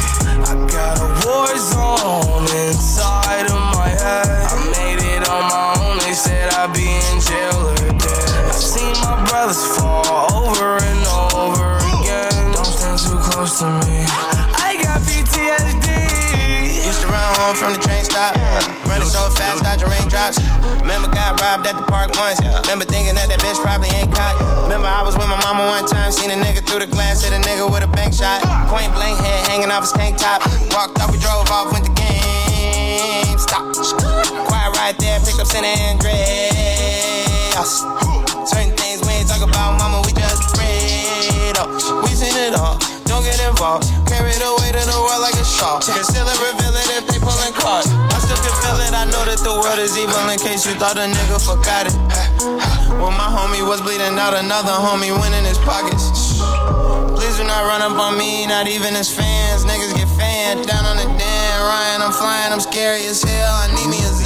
I got a war zone inside of my head. I made it on my own, they said I'd be in jail or dead. I seen my brothers fall over and over again. Don't stand too close to me. Home from the train stop. Running so fast, dodging raindrops. Remember, got robbed at the park once. Remember thinking that that bitch probably ain't caught. Remember, I was with my mama one time. Seen a nigga through the glass, hit a nigga with a bank shot. Point blank head hanging off his tank top. Walked off, we drove off, went to game. Stop. Quiet right there, picked up San Andreas. Certain things we ain't talk about, mama, we just afraid of. We seen it all, don't get involved. Carry the weight of the world like a shawl. Conceal it, reveal it if they pulling cards. I still can feel it, I know that the world is evil in case you thought a nigga forgot it. When my homie was bleeding out, another homie went in his pockets. Please do not run up on me, not even as fans. Niggas get fanned down on the den. Ryan, I'm flying, I'm scary as hell. I need me a.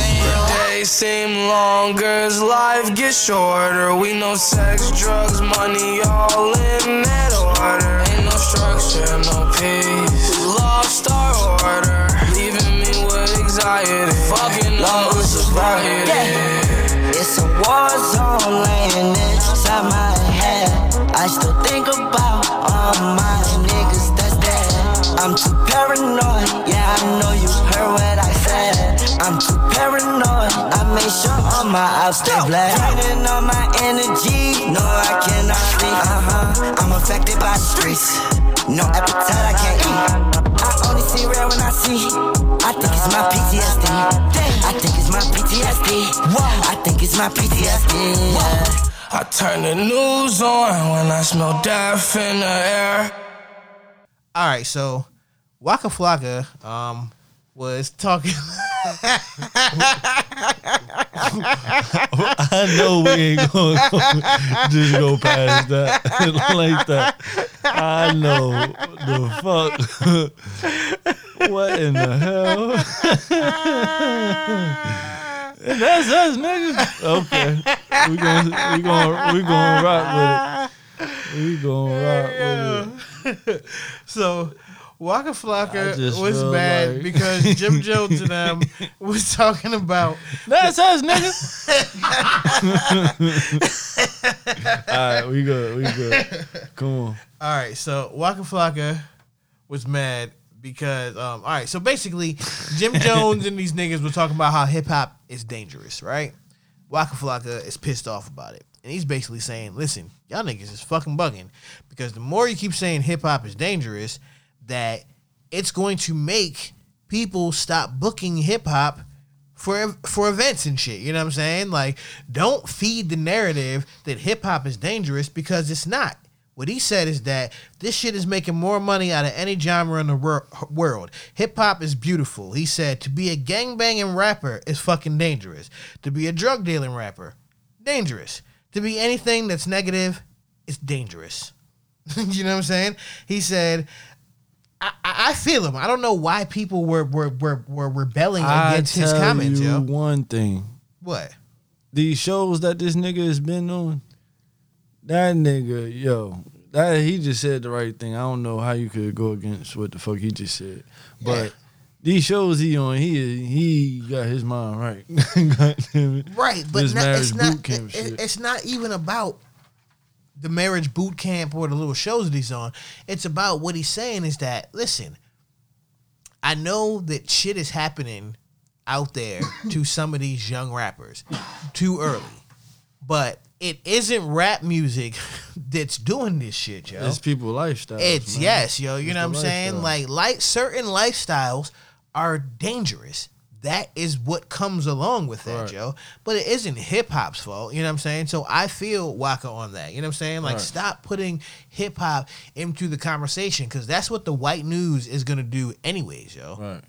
Days seem longer as life gets shorter. We know sex, drugs, money, all in that order. Ain't no structure, no peace. Lost our order, leaving me with anxiety. Fucking up with sobriety. It's a war zone laying inside my head. I still think about all my niggas that's dead. I'm too paranoid, yeah, I know you I'm too paranoid, I make sure all my outs stay black. Draining all my energy, no, I cannot sleep. Uh huh, I'm affected by the streets. No appetite, I can't eat. I only see red when I see. I think it's my PTSD. I think it's my PTSD. I think it's my PTSD. Yeah. I turn the news on when I smell death in the air. All right, so Waka Flocka um, was talking. I know we ain't gonna just go past that like that. I know the fuck. what in the hell? That's us, nigga. Okay, we gonna we gonna we gonna rock with it. We gonna rock with it. so Waka Flocka was feel mad like- because Jim Jones and them was talking about That's us, nigga. All right, we good. We good. Come on. All right, so Waka Flocka was mad because um all right, so basically Jim Jones and these niggas were talking about how hip hop is dangerous, right? Waka Flocka is pissed off about it. And he's basically saying, listen, y'all niggas is fucking bugging because the more you keep saying hip hop is dangerous, that it's going to make people stop booking hip hop for for events and shit. You know what I'm saying? Like, don't feed the narrative that hip hop is dangerous because it's not. What he said is that this shit is making more money out of any genre in the wor- world. Hip hop is beautiful. He said to be a gangbanging rapper is fucking dangerous. To be a drug dealing rapper, dangerous. To be anything that's negative is dangerous. you know what I'm saying? He said, I, I feel him. I don't know why people were were were, were rebelling I against his comments, you yo. one thing. What? These shows that this nigga has been on, that nigga, yo, that he just said the right thing. I don't know how you could go against what the fuck he just said, but these shows he on, he he got his mind right. God damn it. Right, but This not, marriage it's not. boot camp it- shit. it's not even about the marriage boot camp or the little shows that he's on. It's about what he's saying is that listen, I know that shit is happening out there to some of these young rappers too early, but it isn't rap music that's doing this shit, yo. It's people lifestyle. It's yes, yo. You It's know what I'm saying? lifestyle. Like, like certain lifestyles are dangerous. That is what comes along with that, Right. yo. But it isn't hip hop's fault. You know what I'm saying? So I feel Waka on that. You know what I'm saying? Like, Right. stop putting hip hop into the conversation because that's what the white news is gonna do, anyways, yo. Right.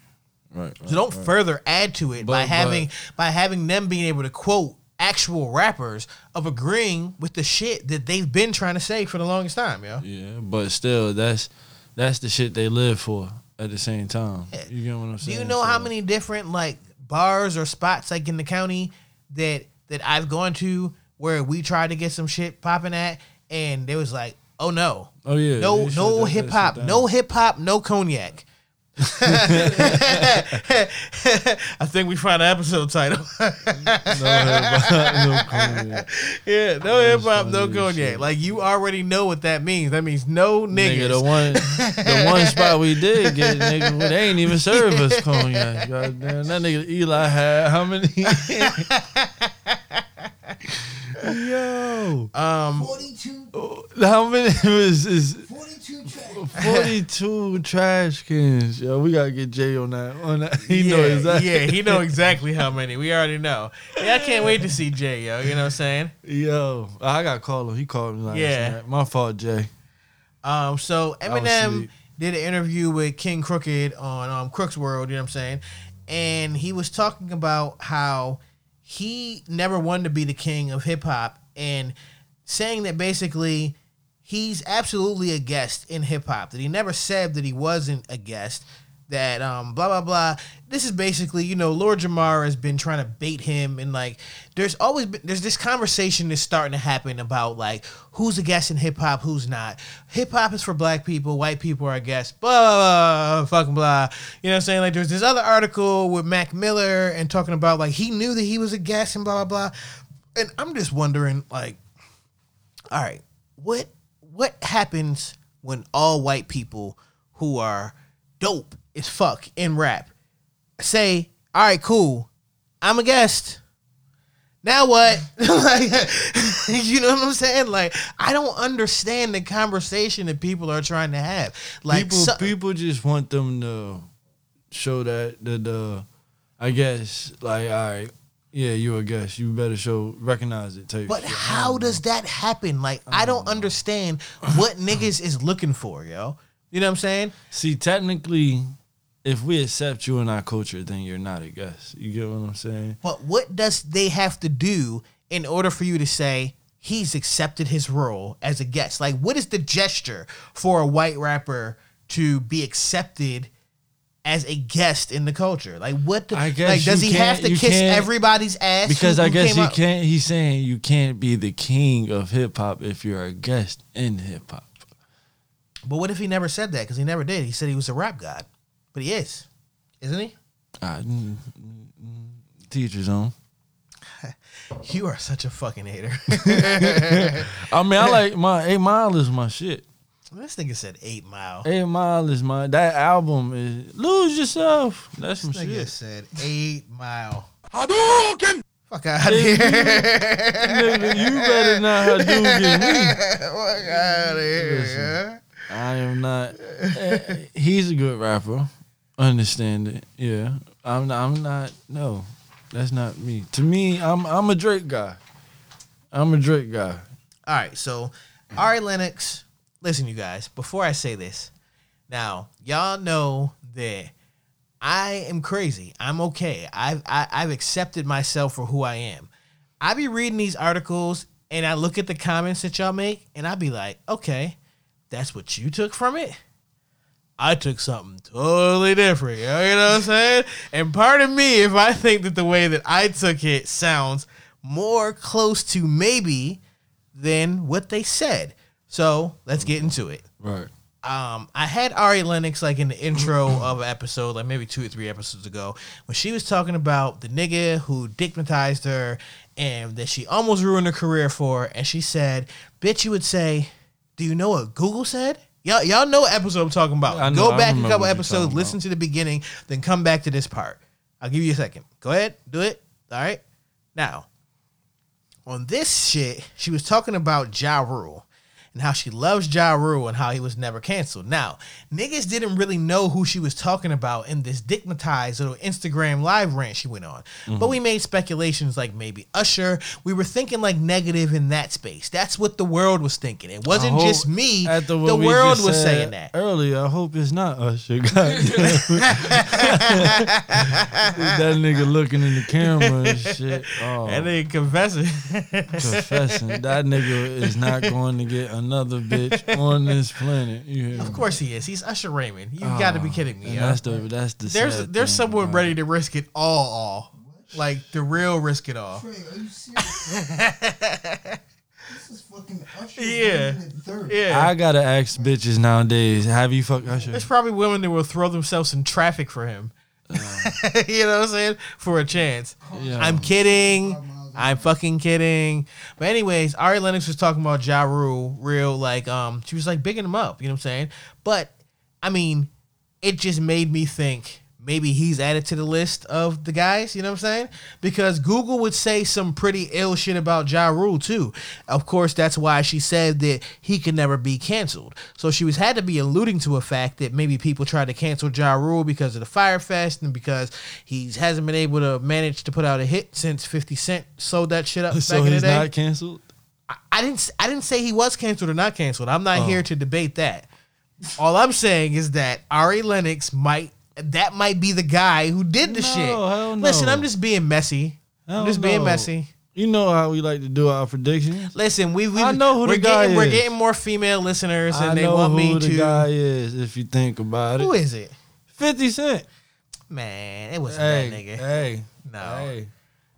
Right. So don't further add to it by But- having by having them being able to quote actual rappers of agreeing with the shit that they've been trying to say for the longest time, yo. Yeah, but still, that's that's the shit they live for at the same time. You get what I'm saying? Do you know how many different like bars or spots like in the county that that I've gone to where we tried to get some shit popping at and they was like, oh no, Oh yeah. no no hip hop, no hip hop, no cognac. I think we found an episode title. no hip-hop, no cognac. yeah, no hip hop, no cognac. Like you already know what that means. That means no niggas. Nigga, the one, the one spot we did get, nigga, they ain't even serve us cognac. Goddamn, that nigga Eli had how many? Yo, um, 42, how many was is 42 trash. forty-two trash cans? Yo, we gotta get Jay on that. On that, he yeah, know exactly. Yeah, he know exactly how many. We already know. Yeah, I can't wait to see Jay, yo. You know what I'm saying? Yo, I got to call him. He called me last Yeah. night. My fault, Jay. Um, so Eminem did an interview with King Crooked on um, Crook's World. You know what I'm saying? And he was talking about how he never wanted to be the king of hip hop, and saying that basically he's absolutely a guest in hip hop. That he never said that he wasn't a guest. That um blah blah blah. This is basically you know Lord Jamar has been trying to bait him and like there's always been there's this conversation that's starting to happen about like who's a guest in hip hop, who's not. Hip hop is for black people, white people are guests. Blah, blah blah fucking blah. You know what I'm saying? Like there's this other article with Mac Miller and talking about like he knew that he was a guest and blah blah blah. And I'm just wondering like all right, what what happens when all white people who are dope as fuck in rap say, "All right, cool, I'm a guest." Now what? like, you know what I'm saying? Like, I don't understand the conversation that people are trying to have. Like, people, so- people just want them to show that the the I guess like all right, yeah, you're a guest. You better show recognize it. Take But how does that happen? Like, I don't understand what niggas is looking for, yo. You know what I'm saying? see technically, if we accept you in our culture, then you're not a guest. You get what I'm saying? But what does they have to do in order for you to say he's accepted his role as a guest? Like, what is the gesture for a white rapper to be accepted as a guest in the culture? Like, what? The, I guess like, does he have to kiss everybody's ass? Because who- I guess he can't. He's saying you can't be the king of hip hop if you're a guest in hip hop. But what if he never said that? Because he never did. He said he was a rap god, but he is, isn't he? Uh, mm, mm, mm, teacher's on. You are such a fucking hater. I mean, I like my Eight Mile is my shit. this nigga said Eight Mile. Eight Mile is my that album is Lose Yourself. That's some This nigga shit. said Eight Mile. Hadouken! Fuck out of Yeah, here. Nigga, you better not Hadouken me. Fuck out of here. I am not. eh, he's a good rapper. Understand it? Yeah. I'm. Not, I'm not. No, that's not me. To me, I'm. I'm a Drake guy. I'm a Drake guy. All right, so Ari Lennox, listen, you guys, before I say this, now y'all know that I am crazy. I'm okay. I've I, I've accepted myself for who I am. I be reading these articles and I look at the comments that y'all make, and I be like, okay, that's what you took from it. I took something totally different. You know what I'm saying? And part of me, if I think that the way that I took it sounds more close to maybe than what they said. So let's get into it. Right. um, I had Ari Lennox like in the intro of an episode, like maybe two or three episodes ago, when she was talking about the nigga who dignitized her and that she almost ruined her career for. And she said, "Bitch, you would say, do you know what Google said?" Y'all, y'all know what episode I'm talking about. I know- Go I back a remember couple what you're episodes, talking listen to the beginning, then come back to this part. I'll give you a second. Go ahead, do it. All right. Now, on this shit, she was talking about Ja Rule and how she loves Ja Rule and how he was never canceled. Now, niggas didn't really know who she was talking about in this dignitized little Instagram live rant she went on. But we made speculations like maybe Usher. We were thinking like negative in that space. That's what the world was thinking. It wasn't just me. The we world was saying that. earlier. I hope it's not Usher. that nigga looking in the camera and shit. Oh, And they confessing. confessing that nigga is not going to get another bitch on this planet. You hear Of me? course he is. He's Usher Raymond. You ah, got to be kidding me. and yo. that's the that's the there's sad there's thing someone about ready to risk it all, all like the real risk it all. Trey, are you serious? this is fucking Usher. Yeah, Raymond the third. yeah. I gotta ask bitches nowadays. Have you fucked Usher? There's probably women that will throw themselves in traffic for him. you know what I'm saying? For a chance. Yeah. I'm kidding. I'm fucking kidding. But anyways, Ari Lennox was talking about Ja Rule, real like um she was like bigging him up, you know what I'm saying? But I mean, it just made me think maybe he's added to the list of the guys, you know what I'm saying? Because Google would say some pretty ill shit about Ja Rule too. Of course, that's why she said that he could never be canceled. So she was had to be alluding to a fact that maybe people tried to cancel Ja Rule because of the Fyre Fest and because he hasn't been able to manage to put out a hit since 50 Cent sold that shit up so back in the he's day. not canceled. I didn't I didn't say he was canceled or not canceled. I'm not Oh. here to debate that. All I'm saying is that Ari Lennox might that might be the guy who did the No, shit. hell Listen. I'm just being messy. I'm Hell just being messy. You know how we like to do our predictions. Listen, we we I know who we're the guy getting we're getting more female listeners and I they know want who me the to guy is. If you think about it, Who is it? Fifty Cent. Man, it wasn't Hey, that nigga. hey, no. hey.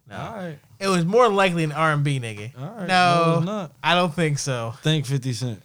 No. All right. It was more likely an R&B nigga. All right. No, No, not. I don't think so. Think Fifty Cent.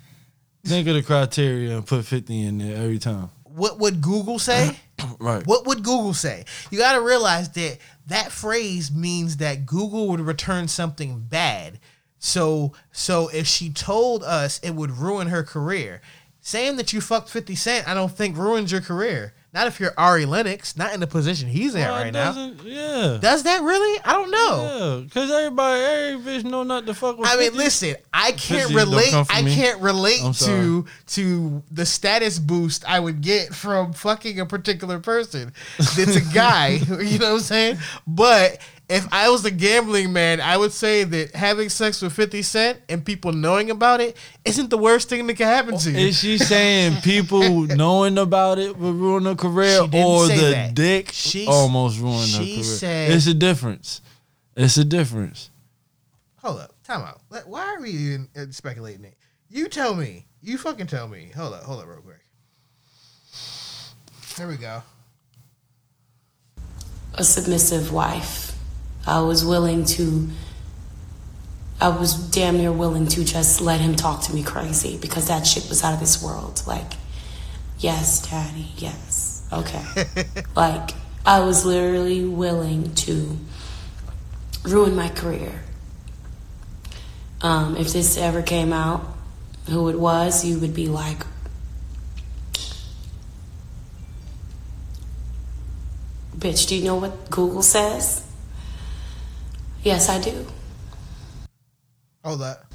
Think of the criteria and put Fifty in there every time. What would Google say? Right. What would Google say? You got to realize that that phrase means that Google would return something bad. So, so if she told us it would ruin her career, saying that you fucked Fifty Cent, I don't think ruins your career. Not if you're Ari Lennox, not in the position he's in oh, Well, right now. Yeah. Does that really? I don't know. Yeah, cause everybody, every bitch know not to fuck with. I mean, listen, I can't relate. I me. can't relate to to the status boost I would get from fucking a particular person. It's a guy, you know what I'm saying? But if I was a gambling man, I would say that having sex with 50 Cent and people knowing about it isn't the worst thing that can happen to you. Is she saying people knowing about it would ruin her career, or the that. dick She- almost ruined her she career? said- it's a difference. It's a difference. Hold up, time out. Why are we even uh, speculating it? You tell me. You fucking tell me. Hold up, hold up, real quick. There we go. a submissive wife. I was willing to, I was damn near willing to just let him talk to me crazy because that shit was out of this world. Like, yes, daddy, yes, okay. like, I was literally willing to ruin my career. Um, if this ever came out, who it was, you would be like, Bitch, do you know what Google says? Yes, I do. Oh, Hold up.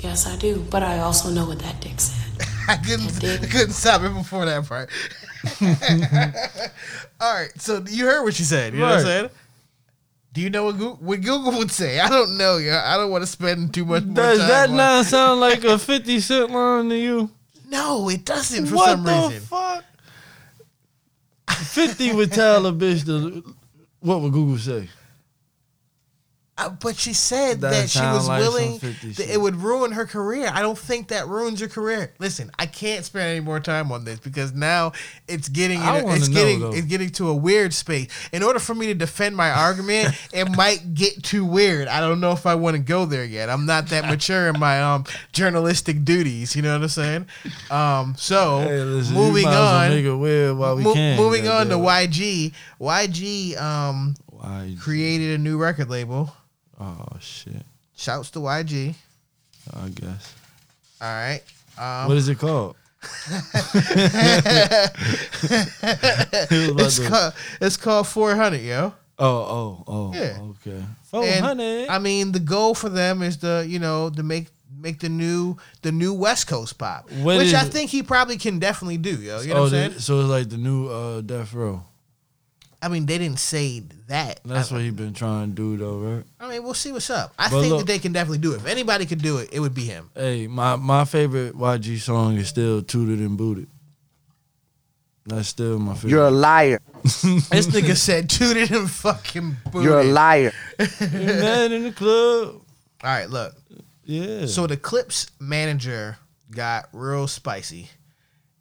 Yes, I do. But I also know what that dick said. I couldn't, I couldn't stop it before that part. All right, so you heard what she said. You know what I'm Right. saying? Do you know what Google, what Google would say? I don't know. Yeah, I don't want to spend too much more Does time. that on- not sound like a Fifty Cent line to you? No, it doesn't for what some the reason. fuck? Fifty would tell a bitch to. What would Google say? Uh, but she said That that, she was like willing that it would ruin her career. I don't think that ruins your career. Listen, I can't spend any more time on this because now it's getting in a- it's know, getting though. it's getting to a weird space. In order for me to defend my argument, it might get too weird. I don't know if I want to go there yet. I'm not that mature in my um journalistic duties. You know what I'm saying? Um, so Hey, listen, moving well on, make it weird while we Mo- can, Moving on to. YG. YG um created a new record label. Oh shit! Shouts to YG. I guess. All right. Um, what is it called? it's called it's called 400, yo. Oh, oh, oh. Yeah. Okay. And, Four hundred. I mean, the goal for them is to you know to make make the new the new West Coast pop, What which I it? think he probably can definitely do, yo. You know oh, what I'm saying? so it's like the new uh, Death Row. I mean, they didn't say that. That's I, what he's been trying to do though, right? I mean, we'll see what's up. I But think look- that they can definitely do it. If anybody could do it, it would be him. Hey, my my favorite YG song is still "Tooted and Booted." That's still my favorite. You're a liar. this nigga said tooted and fucking booted. You're a liar. Man in the club. All right, look. Yeah. So the Clipse manager got real spicy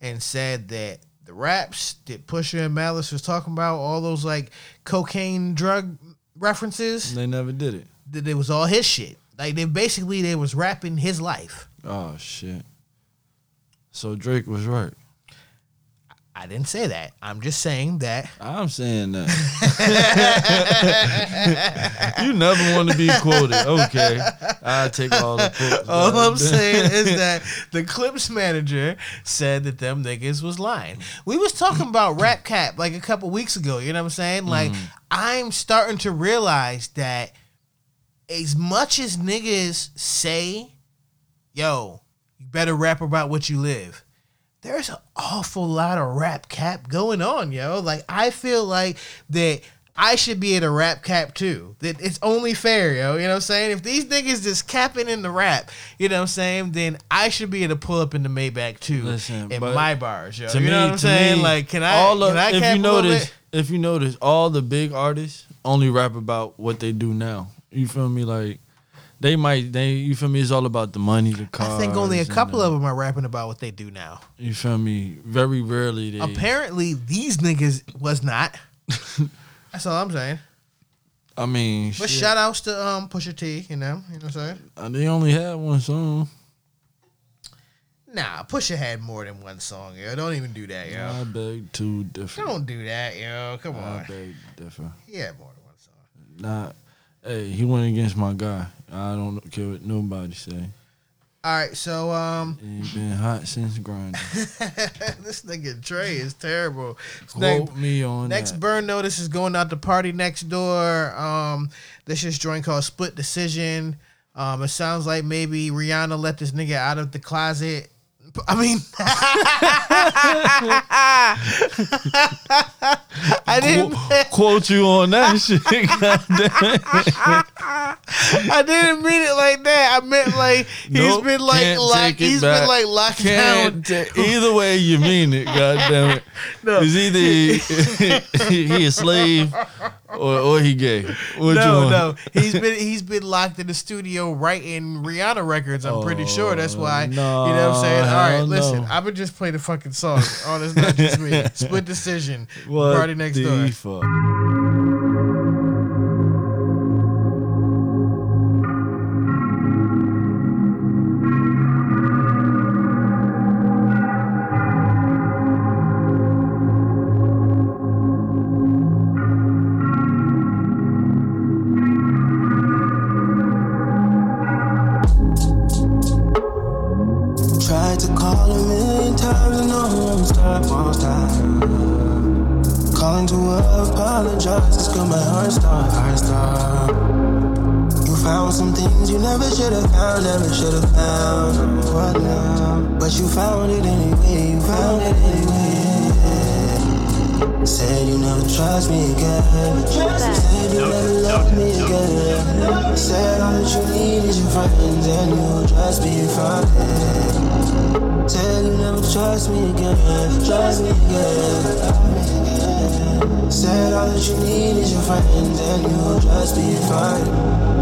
and said that the raps that Pusha and Malice was talking about, all those like cocaine drug references, They never did it. that it was all his shit. Like they basically they was rapping his life. Oh shit. So Drake was right. I didn't say that. I'm just saying that. I'm saying that. you never want to be quoted. Okay. I take all the quotes. All I'm saying is that the Clipse manager said that them niggas was lying. We was talking about Rap Cap like a couple weeks ago. You know what I'm saying? Like mm-hmm. I'm starting to realize that as much as niggas say, "Yo, you better rap about what you live." There's an awful lot of rap cap going on, yo. Like I feel like that I should be at a rap cap too. That it's only fair, yo. You know what I'm saying? If these niggas just capping in the rap, you know what I'm saying, then I should be able to pull up in the Maybach too Listen, in my bars, yo. to You know me- what I'm saying? me, like, can I? all of, can I if you notice, if you notice, all the big artists only rap about what they do now. You feel me? Like they might, they you feel me? It's all about the money, the cars. I think only a couple of them are rapping about what they do now. You feel me? Very rarely they. Apparently, these niggas was not. That's all I'm saying. I mean, But shit. shout outs to um Pusha T, you know, you know what I'm saying? Uh, they only had one song. Nah, Pusha had more than one song, yo. Don't even do that, yo. I beg to differ. Don't do that, yo. Come I on. I beg differ. He had more than one song. Nah, hey, he went against my guy. I don't care what nobody say. All right, so um, He been hot since grinding. this nigga Trey is terrible. Quote me on Next that. burn notice is going out to PARTYNEXTDOOR. Um, this is joint called Split Decision. Um, it sounds like maybe Rihanna let this nigga out of the closet. I mean, I didn't. Quote you on that shit. I didn't mean it like that. I meant like he's Nope, been like locked. He's back. been like locked down. Can't ta- either way you mean it, God damn it. No. It's either he, he a slave or, or he gay. What no, no, he's been he's been locked in the studio writing Rihanna records. I'm pretty oh, sure that's why. no, you know what I'm saying? All right, listen, No. I'm gonna just play the fucking song. Oh, it's not just me. Split decision. What PARTYNEXTDOOR. fuck? But you found it anyway, you found it anyway. Said you never trust me again. Said you never love me again. Said all that you need is your friends and you'll just be fine. Tell you never trust me again, trust me again. Said all that you need is your friends and you'll just be fine.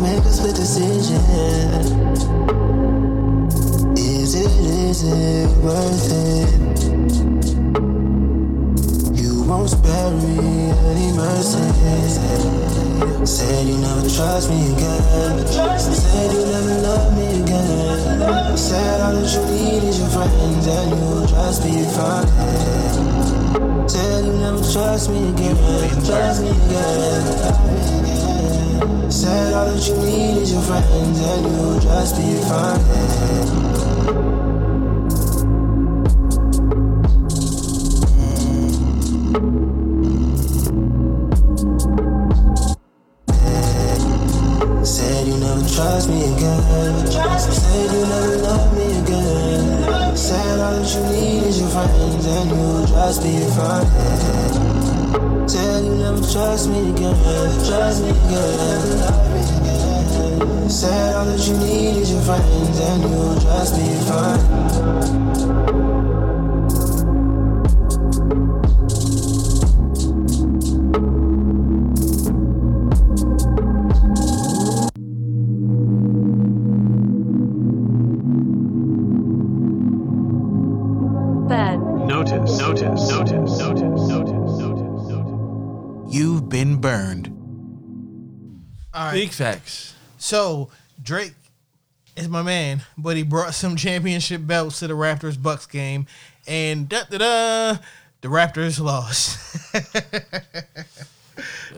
Make a split decision. That you need is your friends and you'll just be fine. Need is and you'll just be fine. Notice, notice, notice, notice, notice, notice. You've been burned. All right. Big facts. So Drake is my man, but he brought some championship belts to the Raptors Bucks game, and da da da, the Raptors lost.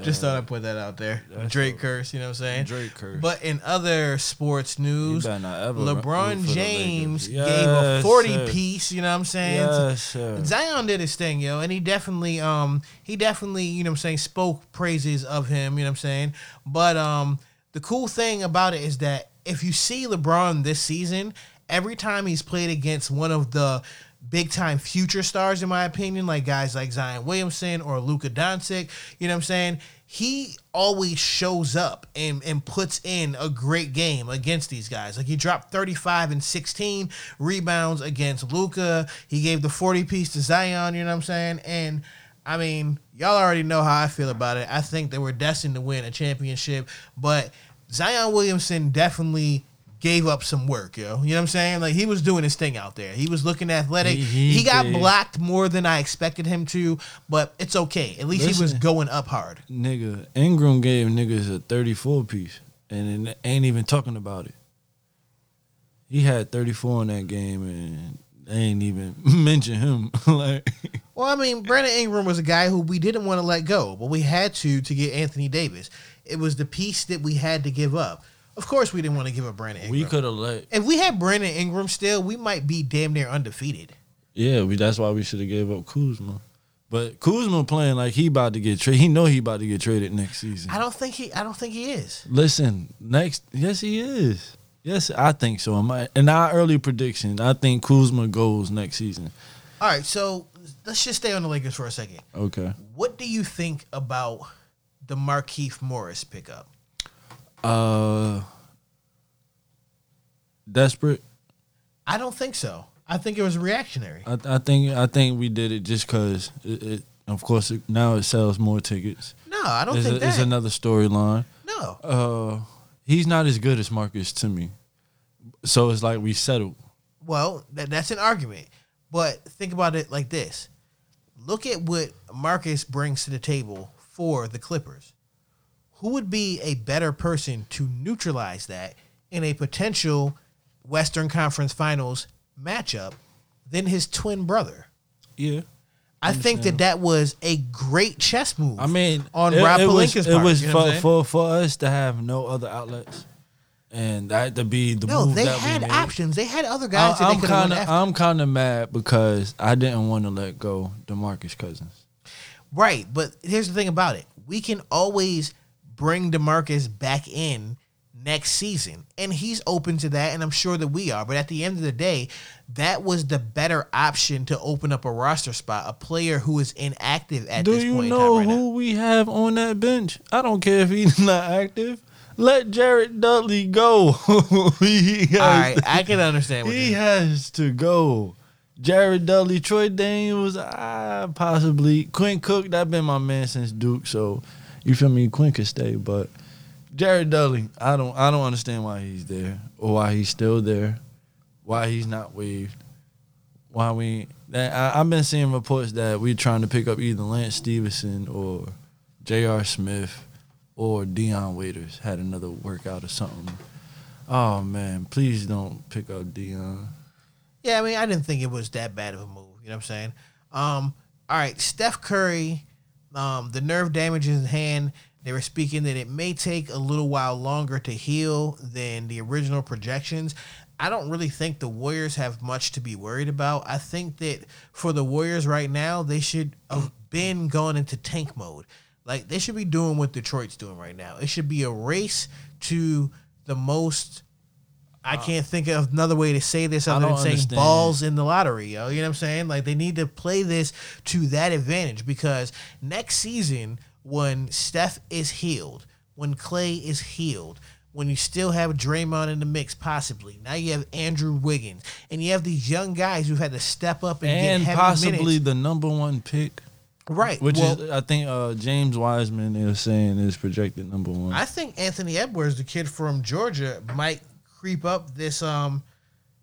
Just thought I'd put that out there. Drake curse, you know what I'm saying? Drake curse. But in other sports news, better not ever root LeBron James Lakers. gave a 40 sir. piece, you know what I'm saying? Yes. Zion did his thing, yo, and he definitely um he definitely, you know what I'm saying, spoke praises of him, you know what I'm saying? But um the cool thing about it is that if you see LeBron this season, every time he's played against one of the big time future stars, in my opinion, like guys like Zion Williamson or Luka Doncic, you know what I'm saying? He always shows up and, and puts in a great game against these guys. Like he dropped 35 and 16 rebounds against Luka. He gave the 40 piece to Zion, you know what I'm saying? And I mean, y'all already know how I feel about it. I think they were destined to win a championship, but Zion Williamson definitely gave up some work, yo. You know what I'm saying? Like he was doing his thing out there. He was looking athletic. He- He, he got did. blocked more than I expected him to, but it's okay. At least he was going up hard. Nigga, Ingram gave niggas a 34 piece and it ain't even talking about it. He had 34 in that game and they ain't even mention him. like Well, I mean, Brandon Ingram was a guy who we didn't want to let go, but we had to to get Anthony Davis. It was the piece that we had to give up. Of course, we didn't want to give up Brandon Ingram. we could have let If we had Brandon Ingram still, we might be damn near undefeated. Yeah, we, that's why we should have gave up Kuzma. But Kuzma playing like he about to get traded. He know he about to get traded next season. I don't think he. I don't think he is. Listen, next, yes, he is. Yes, I think so. My, in our early prediction, I think Kuzma goes next season. All right, so let's just stay on the Lakers for a second. Okay. What do you think about the Markieff Morris pickup? Uh, desperate. I don't think so. I think it was reactionary. I, I think I think we did it just because it, it. Of course, it, now it sells more tickets. No, I don't it's think a, It's another storyline. No. Uh, he's not as good as Marcus to me. So it's like we settled. Well, that, that's an argument. But think about it like this look at what Marcus brings to the table for the Clippers. Who would be a better person to neutralize that in a potential Western Conference Finals matchup than his twin brother? Yeah. I think that that was a great chess move. I mean, on it, Rob it was, Pelinka's it part. was you know for, for for us to have no other outlets. and that to be the No, move they that we had options. They had other guys that I, am kind of. I'm kind of mad because I didn't want to let go Demarcus Cousins. Right, but here's the thing about it: we can always bring Demarcus back in next season, and he's open to that, and I'm sure that we are. But at the end of the day, that was the better option to open up a roster spot, a player who is inactive at Do this you point know in time right who we have on that bench? I don't care if he's not active. Let Jared Dudley go. All right, I can understand what he you- has to go. Jared Dudley, Troy Daniels, ah, possibly Quinn Cook. That been my man since Duke, so you feel me? Quinn could stay, but Jared Dudley, I don't, I don't understand why he's there or why he's still there, why he's not waived, why we. That, I, I've been seeing reports that we're trying to pick up either Lance Stephenson or J.R. Smith or Dion Waiters had another workout or something. Oh man, please don't pick up Dion. Yeah, I mean, I didn't think it was that bad of a move. You know what I'm saying? Um, all right, Steph Curry, um, the nerve damage in his hand. They were speaking that it may take a little while longer to heal than the original projections. I don't really think the Warriors have much to be worried about. I think that for the Warriors right now, they should have been going into tank mode. Like they should be doing what Detroit's doing right now. It should be a race to the most. I can't think of another way to say this other than saying understand. balls in the lottery, yo. You know what I'm saying? Like they need to play this to that advantage because next season, when Steph is healed, when Clay is healed, when you still have Draymond in the mix, possibly now you have Andrew Wiggins, and you have these young guys who've had to step up and, and get heavy possibly minutes. the number one pick. Right, Which well- is I think uh, James Wiseman is saying is projected number one. I think Anthony Edwards, the kid from Georgia, might creep up this um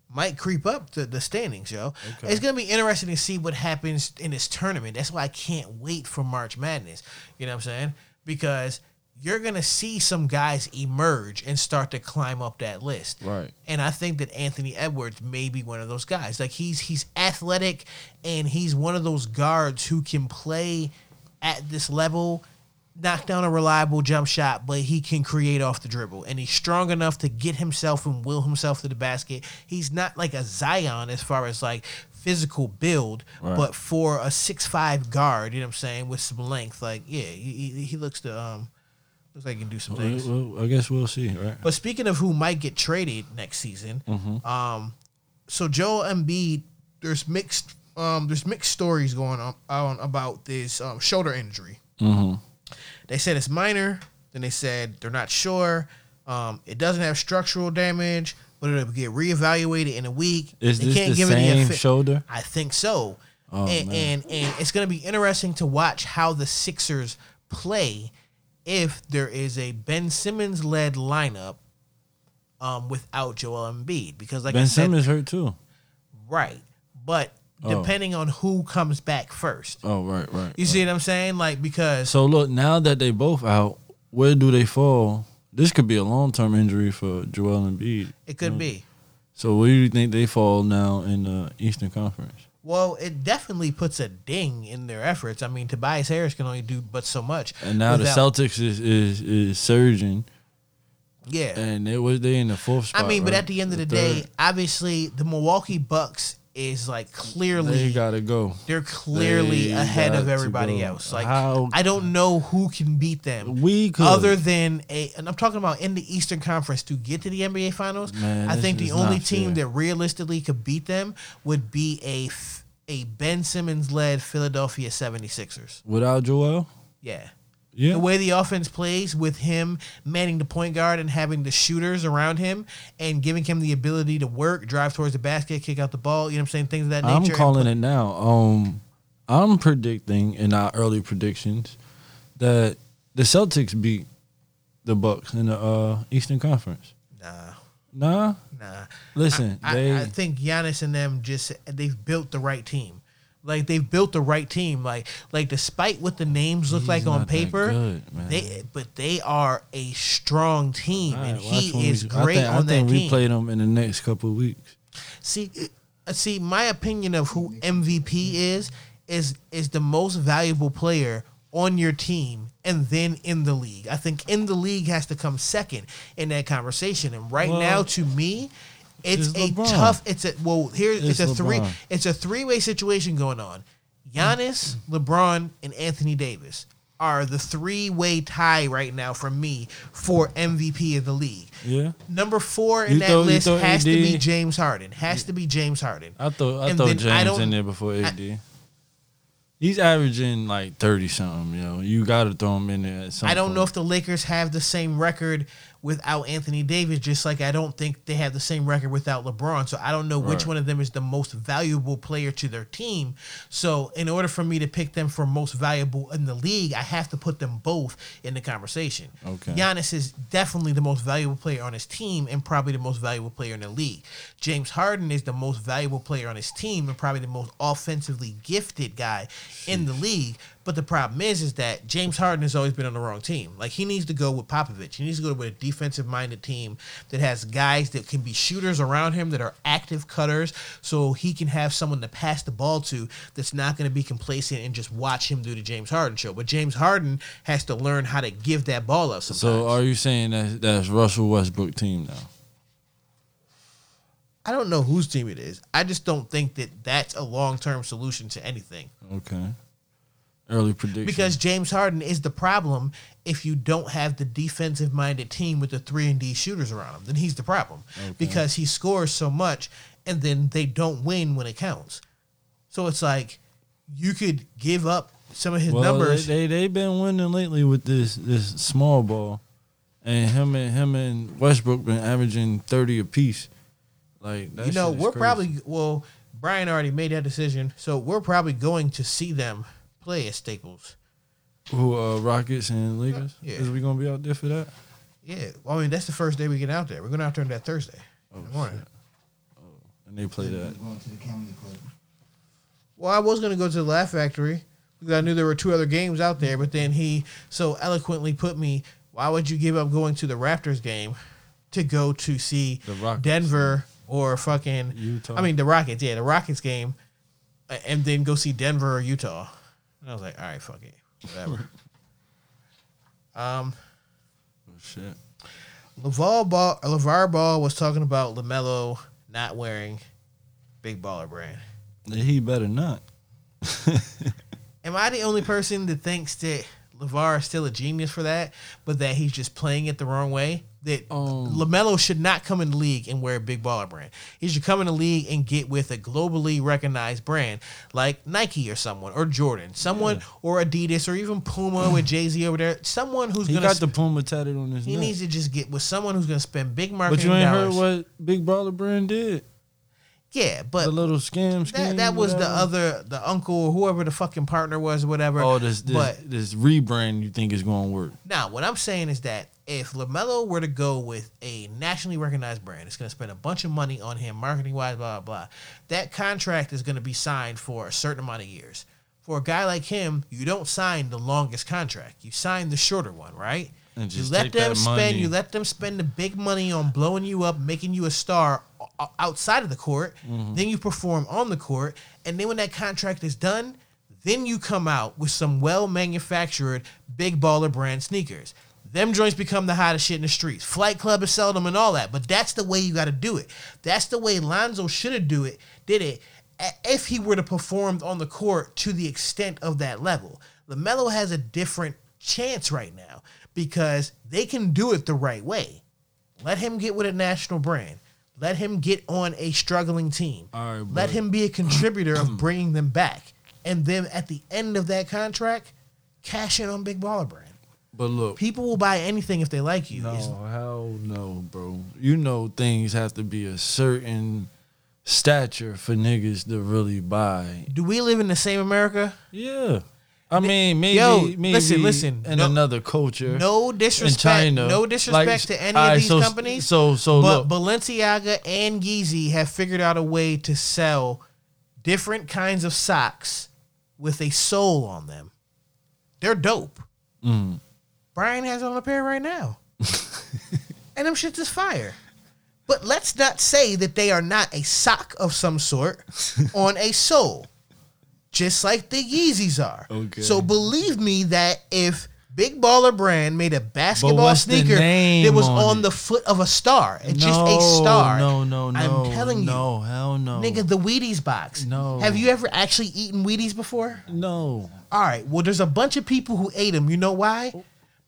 might creep up the, the standings, yo. Okay. It's gonna be interesting to see what happens in this tournament. That's why I can't wait for March Madness. You know what I'm saying? Because you're gonna see some guys emerge and start to climb up that list. Right. And I think that Anthony Edwards may be one of those guys. Like he's he's athletic and he's one of those guards who can play at this level, knock down a reliable jump shot, but he can create off the dribble. And he's strong enough to get himself and will himself to the basket. He's not like a Zion as far as like physical build, Right. but for a six five guard, you know what I'm saying, with some length, like yeah, he, he, looks to um looks like he can do some Well, things. well, I guess we'll see, right? But speaking of who might get traded next season, Mhm. um, so Joel Embiid, there's mixed, um, there's mixed stories going on, on about this um, shoulder injury. Mhm. They said it's minor. Then they said they're not sure. Um, it doesn't have structural damage, but it'll get reevaluated in a week. Is They this can't the give it same shoulder? I think so. Oh, and, man. and and it's going to be interesting to watch how the Sixers play if there is a Ben Simmons led lineup um, without Joel Embiid because like I ben said, Simmons hurt too. right, but. Oh. depending on who comes back first. Oh, right, right. You see what I'm saying? Like because So look, now that they both out, where do they fall? This could be a long term injury for Joel Embiid. it could be. So where do you think they fall now in the Eastern Conference? Well, it definitely puts a ding in their efforts. I mean, Tobias Harris can only do but so much. And now without- the Celtics is, is is surging. Yeah. And it was they in the fourth spot. I mean, but right? at the end of the, The day, third. obviously the Milwaukee Bucks is like clearly they gotta go. they're clearly They ahead of everybody else. Like How- I don't know who can beat them. We could. other than a and I'm talking about in the Eastern Conference to get to the NBA Finals. Man, I think the only team fair. that realistically could beat them would be a a Ben Simmons led Philadelphia 76ers. Without Joel? Yeah. Yeah. The way the offense plays with him manning the point guard and having the shooters around him and giving him the ability to work, drive towards the basket, kick out the ball, you know what I'm saying? Things of that nature. I'm calling it now. Um, I'm predicting in our early predictions that the Celtics beat the Bucks in the uh, Eastern Conference. Nah. Nah. Nah. Listen, I, they I, I think Giannis and them just they've built the right team. Like they've built the right team. Like like despite what the names look He's like on paper, good, they but they are a strong team, and he is we- I great think, I on that think we team. play them in the next couple of weeks. See, uh, see, my opinion of who MVP is is is the most valuable player on your team and then in the league. I think in the league has to come second in that conversation. And right Well, now, to me, it's it's a LeBron. tough. It's a well here. It's, It's a three. It's a three way situation going on. Giannis, LeBron, and Anthony Davis are the three way tie right now for me for MVP of the league. Yeah. Number four in You that throw- list has to be James Harden. Has to be James Harden. I thought I thought then I James in there before AD. He's averaging like thirty something. You know, you got to throw him in there. At some I don't know if the Lakers have the same record without Anthony Davis, just like I don't think they have the same record without LeBron. So I don't know which one of them is the most valuable player to their team. So in order for me to pick them for most valuable in the league, I have to put them both in the conversation. Okay. Giannis is definitely the most valuable player on his team and probably the most valuable player in the league. James Harden is the most valuable player on his team and probably the most offensively gifted guy in the league. But the problem is, is that James Harden has always been on the wrong team. Like he needs to go with Popovich. He needs to go with a defensive-minded team that has guys that can be shooters around him that are active cutters, so he can have someone to pass the ball to that's not going to be complacent and just watch him do the James Harden show. But James Harden has to learn how to give that ball up. Sometimes. So are you saying that that's Russell Westbrook team now? I don't know whose team it is. I just don't think that that's a long-term solution to anything. Okay. Early prediction. Because James Harden is the problem if you don't have the defensive minded team with the three and D shooters around him. Then he's the problem. Because he scores so much and then they don't win when it counts. So it's like you could give up some of his well, numbers. They they have been winning lately with this this small ball, and him and him and Westbrook been averaging thirty apiece. Like that you know, we're crazy. probably well, Brian already made that decision, so we're probably going to see them play at Staples. who uh, Rockets and Lakers. Yeah. Is we gonna be out there for that? Yeah, well, I mean that's the first day we get out there. We're going out there on that Thursday Oh, in the morning. And they play that. Going to the comedy club. Well, I was going to go to the Laugh Factory because I knew there were two other games out there, but then he so eloquently put me, "Why would you give up going to the Raptors game to go to see The Rockets. Denver or fucking Utah. I mean the Rockets, yeah, the Rockets game, and then go see Denver or Utah." And I was like, "All right, fuck it, whatever." um, Oh, shit. LeVar Ball, LeVar Ball was talking about Lamelo not wearing Big Baller Brand. He better not. Am I the only person that thinks that LeVar is still a genius for that, but that he's just playing it the wrong way? That um, LaMelo should not come in the league and wear a big baller brand. He should come in the league and get with a globally recognized brand like Nike or someone, or Jordan, someone, or Adidas, or even Puma with Jay Z over there. Someone who's He gonna. got the Puma tatted on his he neck. needs to just get with someone who's gonna spend big marketing. but you ain't dollars. heard what Big Baller Brand did? yeah, but The little scam that, that was the other the uncle or whoever the fucking partner was or whatever. Oh, this this, but this rebrand you think is going to work? Now, what I'm saying is that if LaMelo were to go with a nationally recognized brand, it's going to spend a bunch of money on him, marketing wise, blah, blah, blah. That contract is going to be signed for a certain amount of years. For a guy like him, you don't sign the longest contract. You sign the shorter one, right? And You let take them that spend. money. You let them spend the big money on blowing you up, making you a star outside of the court. Mm-hmm. Then you perform on the court, and then when that contract is done, then you come out with some well manufactured big baller brand sneakers. Them joints become the hottest shit in the streets. Flight Club is selling them and all that, but that's the way you got to do it. That's the way Lonzo should have do it. Did it if he were to perform on the court to the extent of that level. Lamelo has a different chance right now because they can do it the right way. Let him get with a national brand. Let him get on a struggling team. Right, Let him be a contributor of bringing them back. And then at the end of that contract, cash in on Big Baller Brand. But look, People will buy anything if they like you. no, It's- hell no, bro. You know things have to be a certain stature for niggas to really buy. do we live in the same America? Yeah. I mean, maybe, Yo, maybe listen, listen. in No- another culture. No in disrespect. China. No disrespect Like, to any all of these so- companies. So, so but look, Balenciaga and Yeezy have figured out a way to sell different kinds of socks with a sole on them. They're dope. Mm. Brian has on a pair right now. and them shits is fire. But let's not say that they are not a sock of some sort on a sole. just like the Yeezys are. Okay. So believe me that if Big Baller Brand made a basketball sneaker that was on on the foot of a star, it's just a star. No, no, no. I'm telling you. No, hell no. Nigga, the Wheaties box. No. Have you ever actually eaten Wheaties before? No. All right. Well, there's a bunch of people who ate them. You know why?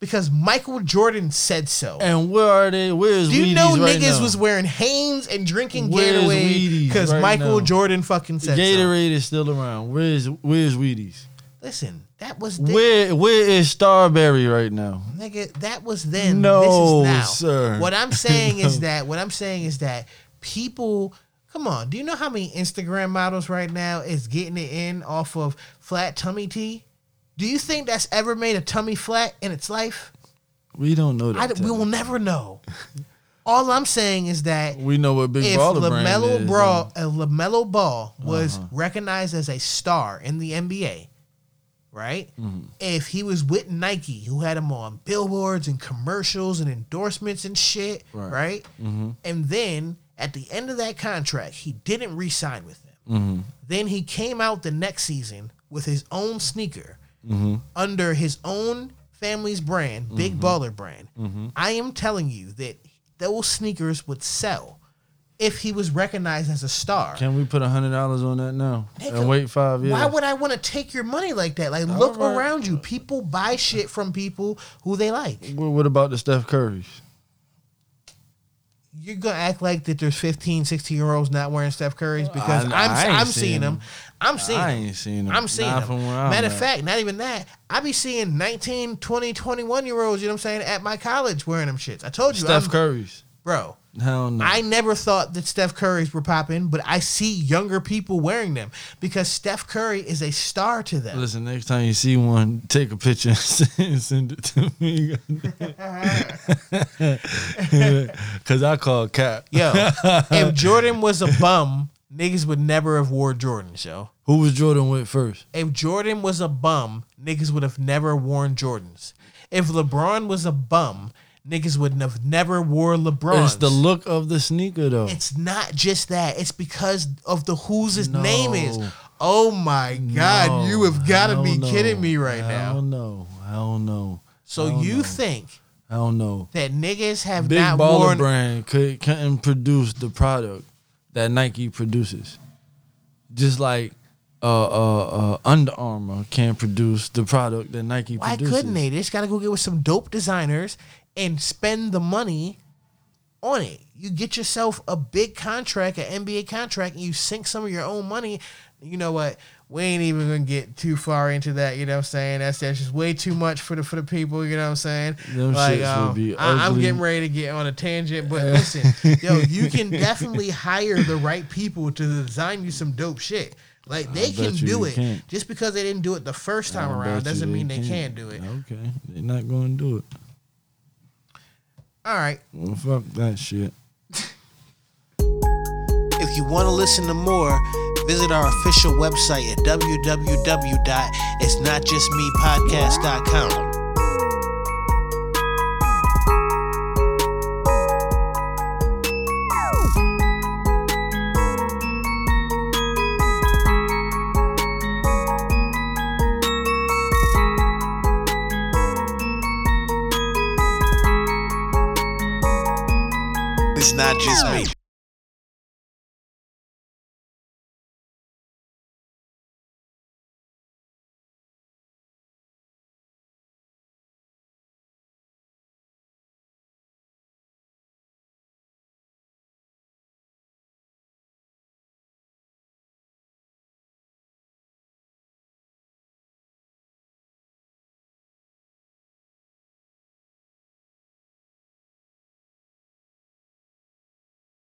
Because Michael Jordan said so. And where are they? Where's Do you Wheaties know right niggas now? was wearing Hanes and drinking Where's Gatorade because right Michael now? Jordan fucking said so? Gatorade is still around. Where's Where's Wheaties? Listen, that was then. Where Where is Starbury right now? Nigga, that was then. No, this is now. sir. What I'm saying is that what I'm saying is that people come on, do you know how many Instagram models right now is getting it in off of flat tummy tea? Do you think that's ever made a tummy flat in its life? We don't know that. I, we will never know. All I'm saying is that we know what Big if Baller LaMelo. Ball, uh, LaMelo Ball was Uh-huh. recognized as a star in the NBA, right? Mhm. If he was with Nike, who had him on billboards and commercials and endorsements and shit, Right. right? Mhm. And then at the end of that contract, he didn't re-sign with them. Mhm. Then he came out the next season with his own sneaker Mhm. under his own family's brand, Big Mhm. Baller brand. Mhm. I am telling you that those sneakers would sell if he was recognized as a star. Can we put a hundred dollars on that now Nigga, and wait five years? Why would I want to take your money like that? Like, look right. around you. People buy shit from people who they like. What what about the Steph Currys? You're gonna act like that there's 15, 16 year olds not wearing Steph Curry's because I- I'm I I'm seeing them. them. I'm seeing I ain't seen them. I'm seeing them. from where I'm Matter of fact, not even that. I be seeing 19, 20, 21 year olds, you know what I'm saying, at my college wearing them shits. I told you. Steph I'm- Currys. Bro. Hell no. I never thought that Steph Curry's were popping, but I see younger people wearing them because Steph Curry is a star to them. Listen, next time you see one, take a picture and send it to me. Cause I call Cap. Yo, if Jordan was a bum, niggas would never have wore Jordans, yo. Who was Jordan with first? If Jordan was a bum, niggas would have never worn Jordans. If LeBron was a bum, niggas would have never wore LeBron. It's the look of the sneaker though. It's not just that. It's because of the whose his No. name is. Oh my God, No, you have got to be kidding me right Hell now. don't know. So Hell you no. don't know. that niggas have Big not Baller worn brand could, couldn't produce the product that Nike produces. Just like uh, uh, uh, Under Armour can't produce the product that Nike Why produces. couldn't they? They just got to go get with some dope designers and spend the money on it. You get yourself a big contract, an NBA contract, and you sink some of your own money. You know what? We ain't even gonna get too far into that. You know what I'm saying? That's that's just way too much for the for the people. You know what I'm saying? Them shits would um, be I, I'm getting ready to get on a tangent, but listen, yo, you can definitely hire the right people to design you some dope shit. Like they I can do it. can't. Just because they didn't do it the first time I around doesn't mean they can't do it. Okay, they're not going to do it. All right. Well, fuck that shit. If you want to listen to more, visit our official website at www.it'snotjustmepodcast.com. It's not just me.